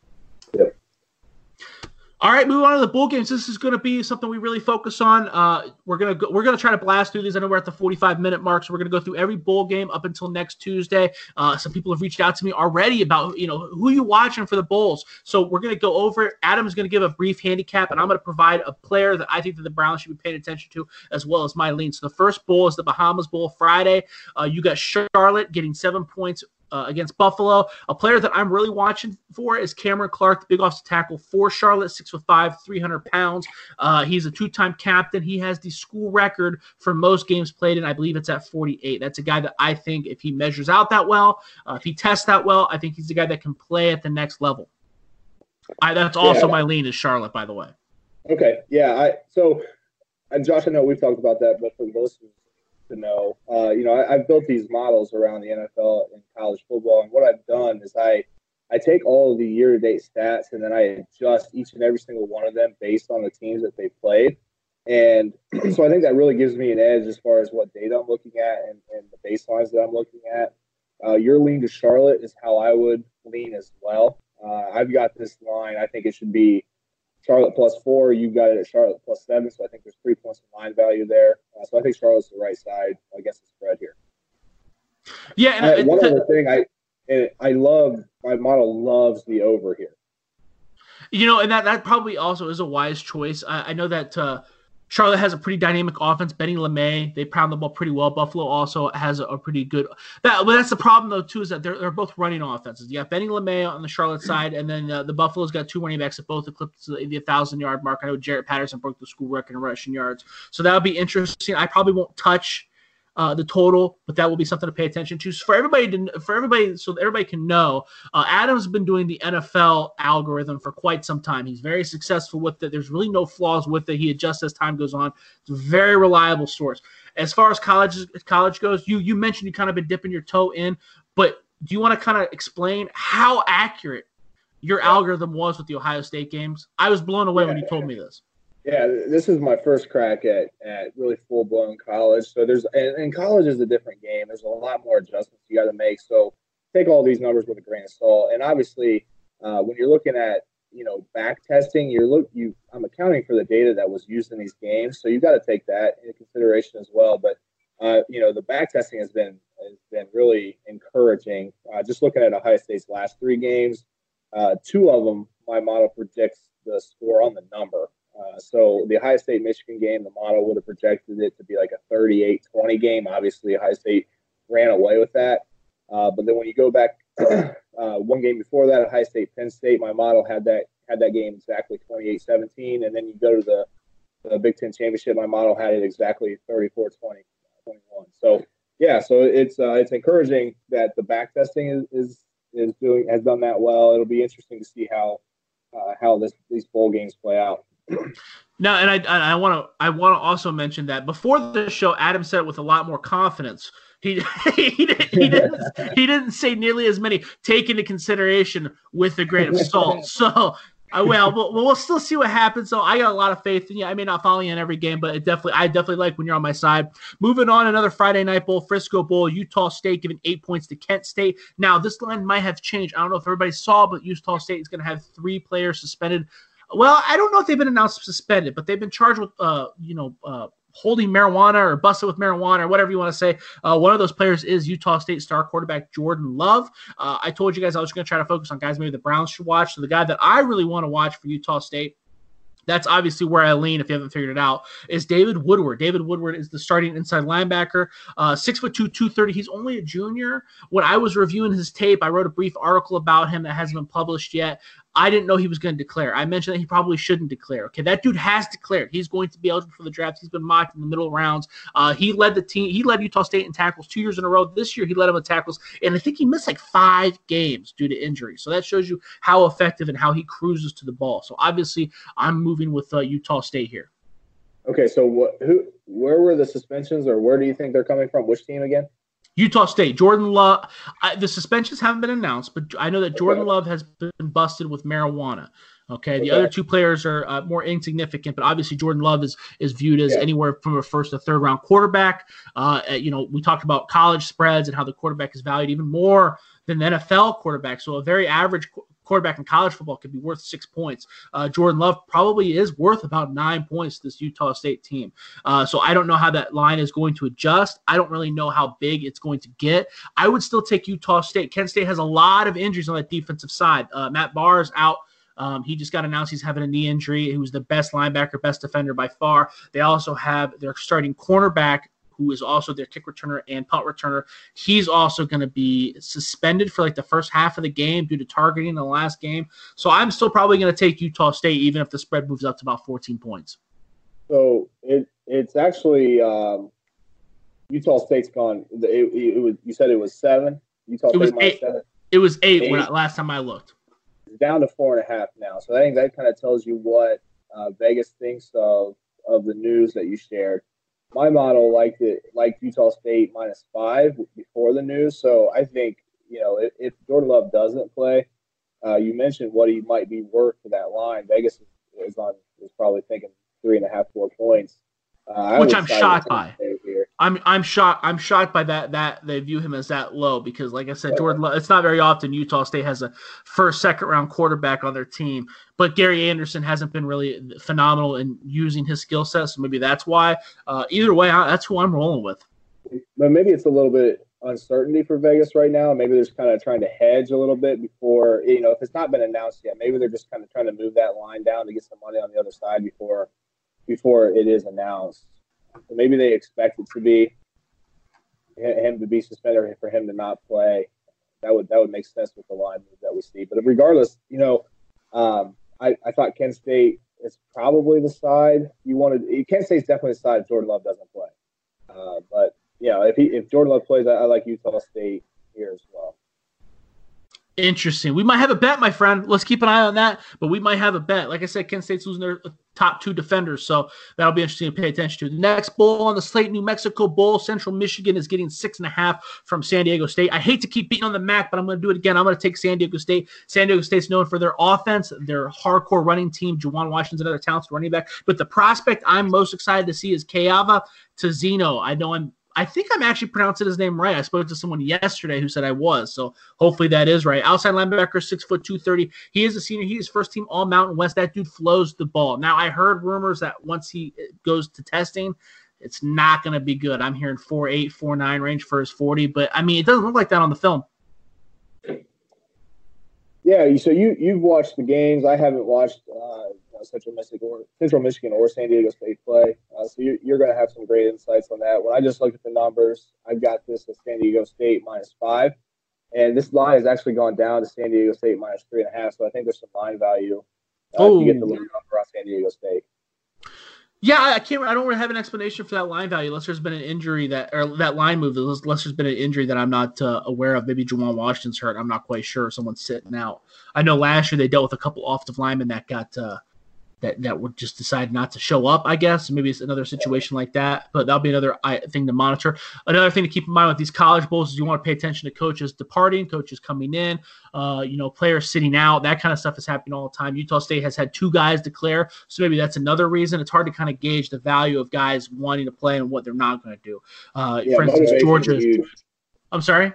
All right, move on to the bowl games. This is going to be something we really focus on. Uh, we're gonna go, we're gonna try to blast through these. I know we're at the 45 minute mark, so we're gonna go through every bowl game up until next Tuesday. Uh, some people have reached out to me already about you know who you watching for the bowls. So we're gonna go over. It. Adam is gonna give a brief handicap, and I'm gonna provide a player that I think that the Browns should be paying attention to, as well as my lean. So the first bowl is the Bahamas Bowl Friday. Uh, you got Charlotte getting seven points uh, against Buffalo. A player that I'm really watching for is Cameron Clark, the big offensive tackle for Charlotte, six foot five, 300 pounds. Uh, he's a two time captain. He has the school record for most games played, and I believe it's at 48. That's a guy that I think if he measures out that well, uh, if he tests that well, I think he's a guy that can play at the next level. I, that's also yeah. my lean is Charlotte, by the way. Okay, yeah. I so, and Josh, I know we've talked about that, but for those to know. Uh, you know, I, have built these models around the NFL and college football, and what I've done is I I take all of the year-to-date stats and then I adjust each and every single one of them based on the teams that they played. And so I think that really gives me an edge as far as what data I'm looking at and, and the baselines that I'm looking at. Uh, your lean to Charlotte is how I would lean as well. Uh, I've got this line. I think it should be Charlotte plus four. You got it at Charlotte plus seven. So I think there's three points of line value there. Uh, so I think Charlotte's the right side against the spread here. Yeah. And I, one other thing, I I love my model loves the over here. You know, and that that probably also is a wise choice. I, I know that uh, Charlotte has a pretty dynamic offense. Benny LeMay, they pound the ball pretty well. Buffalo also has a, a, pretty good. That, but that's the problem though too is that they're, they're both running offenses. You got Benny LeMay on the Charlotte side, and then uh, the Buffalo's got two running backs that both eclipsed the, the thousand yard mark. I know Jaret Patterson broke the school record in rushing yards, so that'll be interesting. I probably won't touch uh, the total, but that will be something to pay attention to. So for everybody to, for everybody, so everybody can know, uh, Adam's been doing the NFL algorithm for quite some time. He's very successful with it. There's really no flaws with it. He adjusts as time goes on. It's a very reliable source. As far as college college goes, you you mentioned you kind of been dipping your toe in, but do you want to kind of explain how accurate your algorithm was with the Ohio State games? I was blown away when you told me this. Yeah, this is my first crack at, at really full blown college. So there's and, and, college is a different game. There's a lot more adjustments you got to make. So take all these numbers with a grain of salt. And obviously, uh, when you're looking at you know back testing, you're look you I'm accounting for the data that was used in these games. So you got to take that into consideration as well. But uh, you know the back testing has been has been really encouraging. Uh, just looking at Ohio State's last three games, uh, two of them my model predicts the score on the number. Uh, so the Ohio State Michigan game, the model would have projected it to be like a 38-20 game. Obviously, Ohio State ran away with that. Uh, but then when you go back uh, one game before that, at Ohio State Penn State, my model had that had that game exactly 28-17. And then you go to the, the Big Ten championship, my model had it exactly 34-20, 21. So yeah, so it's uh, it's encouraging that the back testing is, is is doing has done that well. It'll be interesting to see how uh, how this these bowl games play out. Now, and I I want to I want to also mention that before the show, Adam said it with a lot more confidence. He he, didn't, he didn't he didn't say nearly as many take into consideration with a grain of salt. So uh, I will. We'll, we'll still see what happens. So I got a lot of faith in you. I may not follow you in every game, but it definitely, I definitely like when you're on my side. Moving on, another Friday night bowl, Frisco Bowl, Utah State giving eight points to Kent State. Now this line might have changed. I don't know if everybody saw, but Utah State is going to have three players suspended well, I don't know if they've been announced suspended, but they've been charged with, uh, you know, uh, holding marijuana or busted with marijuana or whatever you want to say. Uh, one of those players is Utah State star quarterback Jordan Love. Uh, I told you guys I was going to try to focus on guys maybe the Browns should watch. So the guy that I really want to watch for Utah State that's obviously where I lean. If you haven't figured it out, is David Woodward. David Woodward is the starting inside linebacker, uh, six foot two, two thirty. He's only a junior. When I was reviewing his tape, I wrote a brief article about him that hasn't been published yet. I didn't know he was going to declare. I mentioned that he probably shouldn't declare. Okay, that dude has declared. He's going to be eligible for the draft. He's been mocked in the middle rounds. Uh, he led the team. He led Utah State in tackles two years in a row. This year, he led them in tackles, and I think he missed like five games due to injury. So that shows you how effective and how he cruises to the ball. So obviously, I'm moving with uh, Utah State here. Okay, so what? Who? Where were the suspensions, or where do you think they're coming from? Which team again? Utah State, Jordan Love. I, the suspensions haven't been announced, but I know that Jordan Love has been busted with marijuana. Okay, the okay. other two players are uh, more insignificant, but obviously Jordan Love is is viewed as yeah. anywhere from a first to third round quarterback. Uh, you know, we talked about college spreads and how the quarterback is valued even more than the NFL quarterback. So a very average quarterback in college football could be worth six points. Uh, Jordan Love probably is worth about nine points this Utah State team. Uh, so I don't know how that line is going to adjust. I don't really know how big it's going to get. I would still take Utah State. Kent State has a lot of injuries on that defensive side. Uh, Matt Barr is out. Um, he just got announced he's having a knee injury. He was the best linebacker, best defender by far. They also have their starting cornerback who is also their kick returner and punt returner. He's also going to be suspended for like the first half of the game due to targeting in the last game. So I'm still probably going to take Utah State, even if the spread moves up to about 14 points. So it it's actually um, Utah State's gone. It, it, was you said it was seven. Utah it was eight. Seven. It was eight, eight. when I, last time I looked. It's down to four and a half now. So I think that kind of tells you what uh, Vegas thinks of of the news that you shared my model liked it like Utah State minus five before the news. So I think you know if, if Jordan Love doesn't play, uh, you mentioned what he might be worth for that line. Vegas is on is probably thinking three and a half, four points. Uh, Which I'm shocked by. I'm I'm shocked. I'm shocked by that. That they view him as that low because, like I said, yeah. Jordan. It's not very often Utah State has a first, second round quarterback on their team. But Gary Anderson hasn't been really phenomenal in using his skill set, so maybe that's why. Uh, either way, I, that's who I'm rolling with. But maybe it's a little bit uncertainty for Vegas right now. Maybe they're just kind of trying to hedge a little bit before you know if it's not been announced yet. Maybe they're just kind of trying to move that line down to get some money on the other side before before it is announced. So maybe they expect it to be him to be suspended or for him to not play. That would that would make sense with the line that we see. But regardless, you know, um, I, I thought Kent State is probably the side you wanted. Kent State's definitely the side Jordan Love doesn't play. Uh, but yeah, if he if Jordan Love plays, I, I like Utah State here as well. Interesting. We might have a bet, my friend. Let's keep an eye on that. But we might have a bet. Like I said, Kent State's losing their top two defenders, so that'll be interesting to pay attention to. The next bowl on the slate, New Mexico Bowl. Central Michigan is getting six and a half from San Diego State. I hate to keep beating on the MAC, but I'm going to do it again. I'm going to take San Diego State. San Diego State's known for their offense, their hardcore running team. Juwan Washington's another talented running back. But the prospect I'm most excited to see is Kyahva Tezino. I know I'm I think I'm actually pronouncing his name right. I spoke to someone yesterday who said I was, so hopefully that is right. Outside linebacker, six foot two thirty. He is a senior. He is first team All Mountain West. That dude flows the ball. Now I heard rumors that once he goes to testing, it's not going to be good. I'm hearing four eight, four nine range for his forty, but I mean it doesn't look like that on the film. Yeah, so you you've watched the games. I haven't watched. Uh uh, Central Michigan or Central Michigan or San Diego State play. Uh, so you're, you're going to have some great insights on that. When I just looked at the numbers, I've got this at San Diego State minus five, and this line has actually gone down to San Diego State minus three and a half. So I think there's some line value uh, oh. to get the little number on San Diego State. Yeah, I can't. I don't really have an explanation for that line value unless there's been an injury that or that line move. Unless there's been an injury that I'm not uh, aware of. Maybe Juwan Washington's hurt. I'm not quite sure. Someone's sitting out. I know last year they dealt with a couple offensive linemen that got uh, that that would just decide not to show up. I guess maybe it's another situation like that, but that'll be another thing to monitor. Another thing to keep in mind with these college bowls is you want to pay attention to coaches departing, coaches coming in, uh, you know, players sitting out. That kind of stuff is happening all the time. Utah State has had two guys declare, so maybe that's another reason. It's hard to kind of gauge the value of guys wanting to play and what they're not going to do. Uh, yeah, for instance, Georgia. I'm sorry.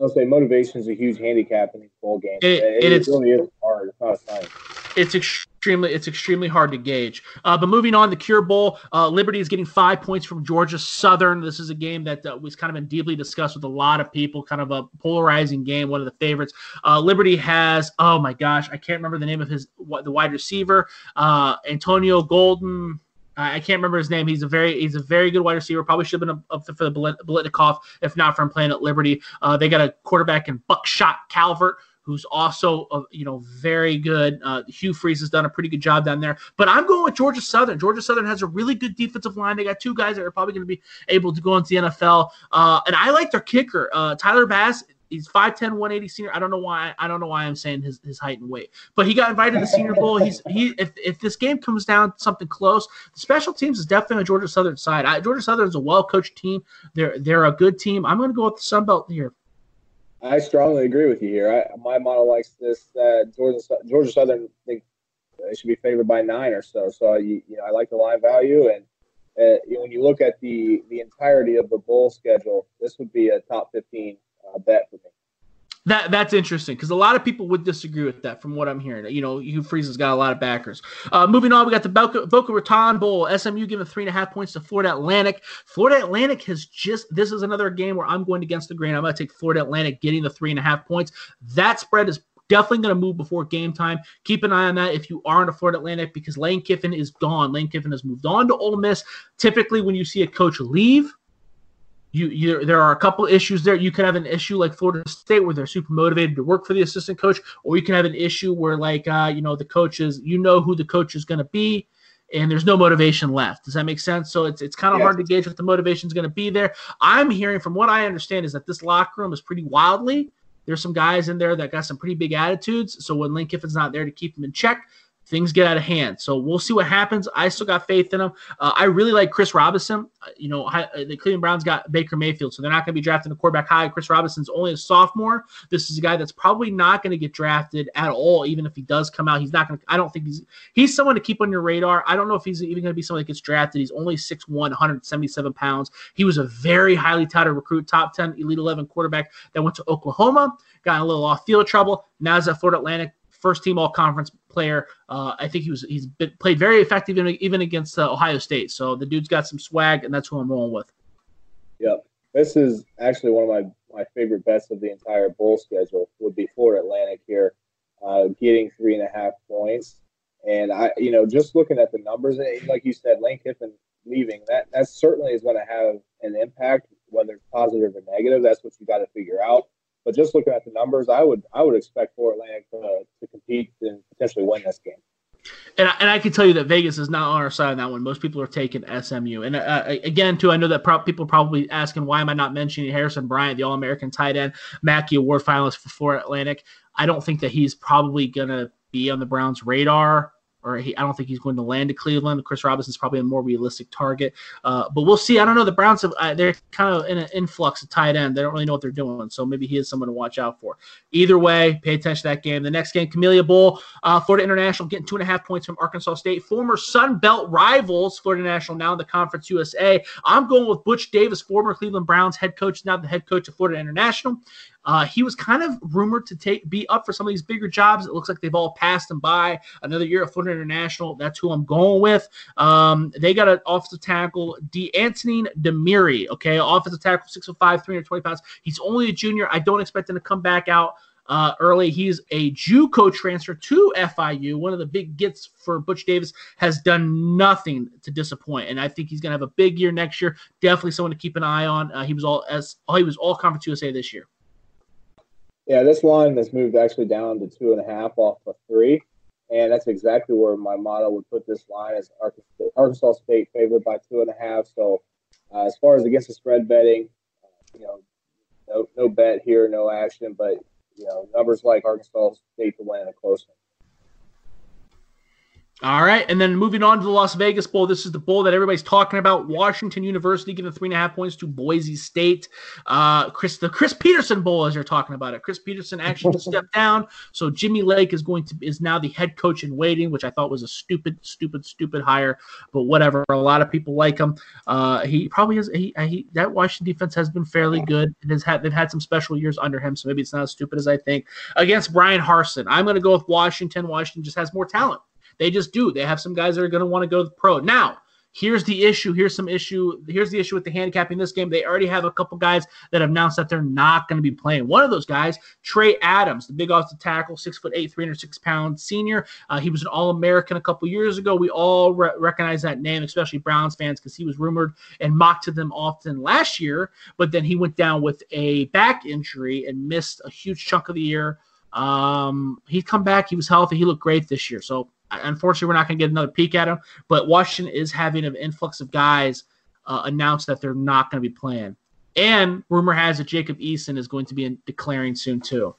I'll say motivation is a huge handicap in these bowl games. It, it, it really is hard. It's not a science. It's extremely it's extremely hard to gauge. Uh, but moving on, the Cure Bowl, uh, Liberty is getting five points from Georgia Southern. This is a game that uh, was kind of been deeply discussed with a lot of people. Kind of a polarizing game, one of the favorites. Uh, Liberty has oh my gosh, I can't remember the name of his the wide receiver, uh, Antonio Golden. I can't remember his name. He's a very he's a very good wide receiver. Probably should have been up for the Biletnikoff if not from playing at Liberty. Uh, they got a quarterback in Buckshot Calvert who's also uh, you know very good. Uh, Hugh Freeze has done a pretty good job down there. But I'm going with Georgia Southern. Georgia Southern has a really good defensive line. They got two guys that are probably going to be able to go into the NFL. Uh, and I like their kicker, uh, Tyler Bass he's 5'10, 180 senior. I don't know why. I don't know why I'm saying his, his height and weight. But he got invited to the Senior Bowl. He's he. If, if this game comes down something close, the special teams is definitely on Georgia Southern side. I, Georgia Southern is a well coached team. They're they're a good team. I'm going to go with the Sun Belt here. I strongly agree with you here. I, my model likes this that Georgia Georgia Southern think they should be favored by nine or so. So you, you know I like the line value and. Uh, when you look at the the entirety of the bowl schedule, this would be a top 15 uh, bet for me. That that's interesting because a lot of people would disagree with that from what I'm hearing. You know, Hugh Freeze has got a lot of backers. Uh, moving on, we got the Boca, Boca Raton Bowl. SMU giving three and a half points to Florida Atlantic. Florida Atlantic has just this is another game where I'm going against the grain. I'm going to take Florida Atlantic getting the three and a half points. That spread is definitely going to move before game time. Keep an eye on that if you are in a Florida Atlantic because Lane Kiffin is gone. Lane Kiffin has moved on to Ole Miss. Typically, when you see a coach leave, you, you there are a couple issues there. You can have an issue like Florida State where they're super motivated to work for the assistant coach, or you can have an issue where like uh, you know the coach is you know who the coach is going to be, and there's no motivation left. Does that make sense? So it's it's kind of yes. hard to gauge what the motivation is going to be there. I'm hearing from what I understand is that this locker room is pretty wildly. There's some guys in there that got some pretty big attitudes. So when Lane Kiffin's not there to keep them in check, things get out of hand. So we'll see what happens. I still got faith in him. Uh, I really like Chris Robinson. Uh, you know, uh, the Cleveland Browns got Baker Mayfield, so they're not going to be drafting a quarterback high. Chris Robinson's only a sophomore. This is a guy that's probably not going to get drafted at all, even if he does come out. He's not going to, I don't think he's, he's someone to keep on your radar. I don't know if he's even going to be someone that gets drafted. He's only 6'1, 177 pounds. He was a very highly touted recruit, top 10, Elite 11 quarterback that went to Oklahoma, got a little off field trouble. Now he's at Florida Atlantic first team all conference player. Uh, I think he was he's been, played very effective in, even against uh, Ohio State. So the dude's got some swag, and that's who I'm rolling with. Yep, this is actually one of my my favorite bets of the entire bowl schedule. Would be Florida Atlantic here, uh, getting three and a half points. And I, you know, just looking at the numbers, like you said, Lane Kiffin leaving, that that certainly is going to have an impact, whether it's positive or negative. That's what you got to figure out. But just looking at the numbers, I would I would expect Fort Atlantic to, to compete and potentially win this game. And, and I can tell you that Vegas is not on our side on that one. Most people are taking SMU. And uh, again, too, I know that pro- people are probably asking why am I not mentioning Harrison Bryant, the All American tight end, Mackey Award finalist for Florida Atlantic. I don't think that he's probably going to be on the Browns' radar or he, I don't think he's going to land to Cleveland. Chris Robinson's probably a more realistic target, uh, but we'll see. I don't know. The Browns have uh, they're kind of in an influx of tight end. They don't really know what they're doing, so maybe he is someone to watch out for. Either way, pay attention to that game. The next game, Camellia Bowl, uh, Florida International getting two and a half points from Arkansas State. Former Sun Belt rivals, Florida International now in the Conference USA. I'm going with Butch Davis, former Cleveland Browns head coach, now the head coach of Florida International. Uh, he was kind of rumored to take be up for some of these bigger jobs. It looks like they've all passed him by. Another year at Florida International. That's who I'm going with. Um, they got an offensive tackle, D'Antne Demery. Okay, offensive tackle, six foot five, 320 pounds. He's only a junior. I don't expect him to come back out. Uh, early. He's a JUCO transfer to FIU. One of the big gets for Butch Davis has done nothing to disappoint, and I think he's going to have a big year next year. Definitely someone to keep an eye on. Uh, he was all as oh, he was all conference USA this year. Yeah, this line has moved actually down to two and a half off of three. And that's exactly where my model would put this line as Arkansas State favored by two and a half. So uh, as far as against the spread betting, uh, you know, no, no bet here, no action, but you know, numbers like Arkansas State to win in a close one. All right, and then moving on to the Las Vegas Bowl. This is the bowl that everybody's talking about. Washington University giving three and a half points to Boise State. Uh, Chris, the Chris Petersen Bowl, as you're talking about it. Chris Petersen actually stepped down, so Jimmy Lake is going to is now the head coach in waiting, which I thought was a stupid, stupid, stupid hire. But whatever. A lot of people like him. Uh, he probably is. He, he that Washington defense has been fairly good. It has had they've had some special years under him, so maybe it's not as stupid as I think. Against Bryan Harsin, I'm going to go with Washington. Washington just has more talent. They just do. They have some guys that are going to want to go to pro. Now, here's the issue. Here's some issue. Here's the issue with the handicapping this game. They already have a couple guys that have announced that they're not going to be playing. One of those guys, Trey Adams, the big offensive tackle, six foot eight, 306 pound senior. Uh, he was an All American a couple years ago. We all re- recognize that name, especially Browns fans, because he was rumored and mocked to them often last year. But then he went down with a back injury and missed a huge chunk of the year. Um, he's come back. He was healthy. He looked great this year. So Unfortunately, we're not going to get another peek at him. But Washington is having an influx of guys uh, that they're not going to be playing. And rumor has it Jacob Eason is going to be in, declaring soon too.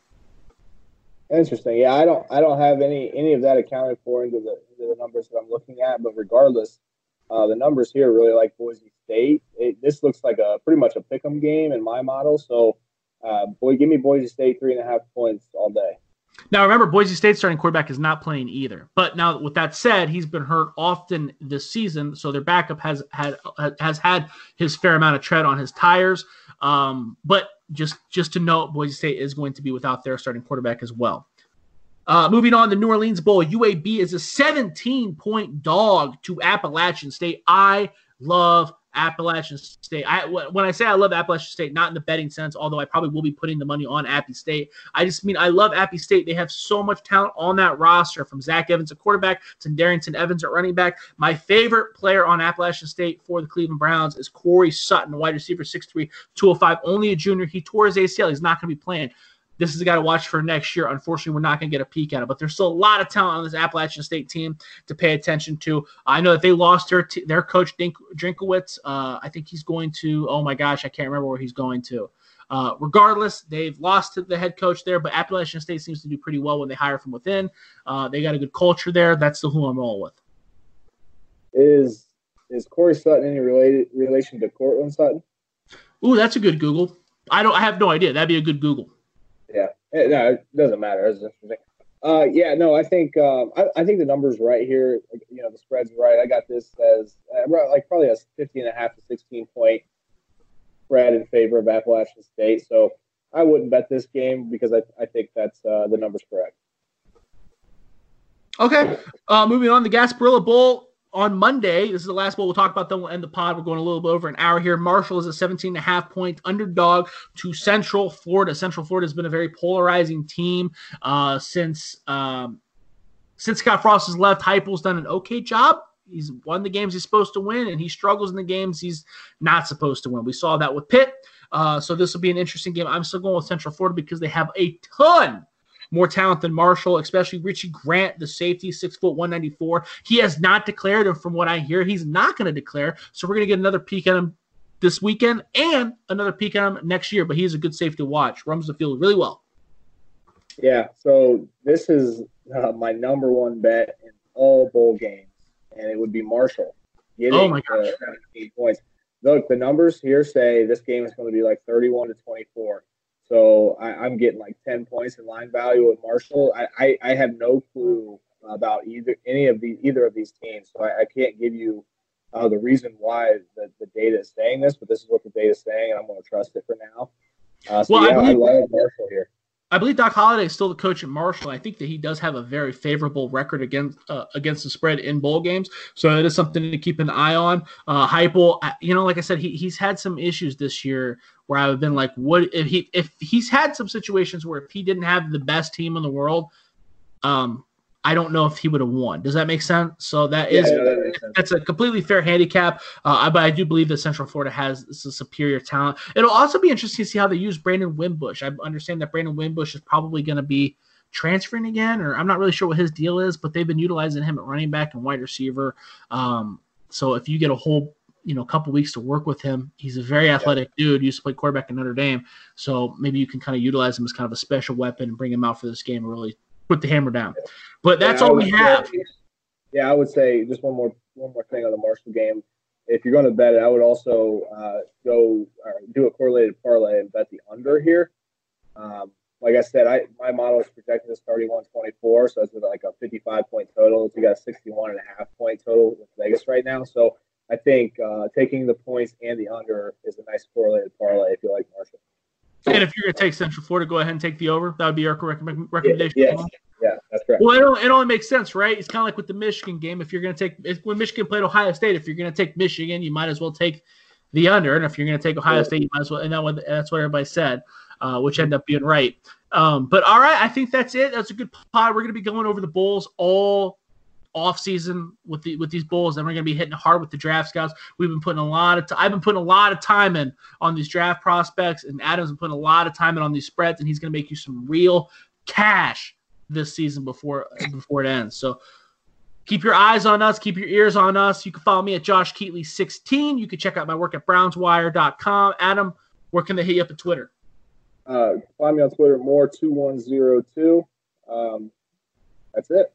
Interesting. Yeah, I don't I don't have any any of that accounted for into the into the numbers that I'm looking at. But regardless, uh, the numbers here really like Boise State. It, this looks like a pretty much a pick'em game in my model. So, uh, boy, give me Boise State three and a half points all day. Now, remember, Boise State starting quarterback is not playing either. But now, with that said, he's been hurt often this season, so their backup has had has had his fair amount of tread on his tires. Um, but just just to note, Boise State is going to be without their starting quarterback as well. Uh, moving on, the New Orleans Bowl, UAB is a 17 point dog to Appalachian State. I love Appalachian State. I when I say I love Appalachian State, not in the betting sense, although I probably will be putting the money on Appy State. I just mean I love Appy State. They have so much talent on that roster, from Zach Evans at quarterback to Darrynton Evans at running back. My favorite player on Appalachian State for the Cleveland Browns is Corey Sutton, wide receiver, 6'3", 205, only a junior. He tore his ACL. He's not going to be playing this is a guy to watch for next year. Unfortunately, we're not going to get a peek at it, but there's still a lot of talent on this Appalachian State team to pay attention to. I know that they lost their t- their coach Dink- Drinkwitz. Uh, I think he's going to. Oh my gosh, I can't remember where he's going to. Uh, regardless, they've lost to the head coach there, but Appalachian State seems to do pretty well when they hire from within. Uh, they got a good culture there. That's the who I'm rolling with. Is is Corey Sutton any related relation to Courtland Sutton? Ooh, that's a good Google. I don't. I have no idea. That'd be a good Google. Yeah, eh, no, it doesn't matter. Uh, yeah, no, I think um, I, I, think the numbers right here. You know, the spread's right. I got this as uh, like probably a 15 and a half to 16 point spread in favor of Appalachian State. So I wouldn't bet this game because I, I think that's uh, the numbers correct. Okay, uh, moving on. The Gasparilla Bowl on Monday, this is the last bowl we'll talk about, then we'll end the pod. We're going a little bit over an hour here. Marshall is a 17 and a half point underdog to Central Florida. Central Florida has been a very polarizing team uh, since um, since Scott Frost has left. Heupel's done an okay job. He's won the games he's supposed to win, and he struggles in the games he's not supposed to win. We saw that with Pitt. Uh, so this will be an interesting game. I'm still going with Central Florida because they have a ton more talent than Marshall, especially Richie Grant, the safety, six foot 194. He has not declared, and from what I hear, he's not going to declare. So we're going to get another peek at him this weekend and another peek at him next year. But he's a good safety to watch. Runs the field really well. Yeah. So this is uh, my number one bet in all bowl games, and it would be Marshall. Getting oh my gosh. 17 points. Look, the numbers here say this game is going to be like 31 to 24. So I, am getting like 10 points in line value with Marshall. I, I, I, have no clue about either any of the either of these teams, so I, I can't give you uh, the reason why the, the data is saying this, but this is what the data is saying, and I'm going to trust it for now. Uh, so well, yeah, I, believe, I love Marshall here. I believe Doc Holliday is still the coach at Marshall. I think that he does have a very favorable record against uh, against the spread in bowl games, so it is something to keep an eye on. Uh, Heupel, you know, like I said, he, he's had some issues this year where I've been like, what if he if he's had some situations where if he didn't have the best team in the world, um, I don't know if he would have won. Does that make sense? So that yeah, is yeah, that that's a completely fair handicap. Uh, but I do believe that Central Florida has a superior talent. It'll also be interesting to see how they use Brandon Wimbush. I understand that Brandon Wimbush is probably going to be transferring again, or I'm not really sure what his deal is, but they've been utilizing him at running back and wide receiver. Um, so if you get a whole you know a couple weeks to work with him. He's a very athletic yeah. dude. Used to play quarterback in Notre Dame, so maybe you can kind of utilize him as kind of a special weapon and bring him out for this game and really put the hammer down. But that's yeah, all we have. Yeah, I would say just one more one more thing on the Marshall game. If you're going to bet it, I would also uh, go do a correlated parlay and bet the under here. Um, like I said, I my model is projecting this 31-24, so it's like a 55 point total. So You got a 61 and a half point total with Vegas right now. So I think uh, taking the points and the under is a nice correlated parlay if you like Marshall. And if you're going to take Central Florida, go ahead and take the over. That would be our recommendation. Yeah, yeah, yeah that's correct. Well, it, it only makes sense, right? It's kind of like with the Michigan game. If you're going to take when Michigan played Ohio State, if you're going to take Michigan, you might as well take the under. And if you're going to take Ohio. State, you might as well. And that what, that's what everybody said, uh, which ended up being right. Um, but all right, I think that's it. That's a good pod. We're going to be going over the Bulls all off season with the with these bulls, and we're going to be hitting hard with the draft scouts. We've been putting a lot of t- I've been putting a lot of time in on these draft prospects, and Adam's been putting a lot of time in on these spreads, and he's going to make you some real cash this season before before it ends. So keep your eyes on us, keep your ears on us. You can follow me at Josh Keatley 16. You can check out my work at brownswire.com. Adam, where can they hit you up at Twitter? Uh, find me on Twitter, moore2102. Um, that's it.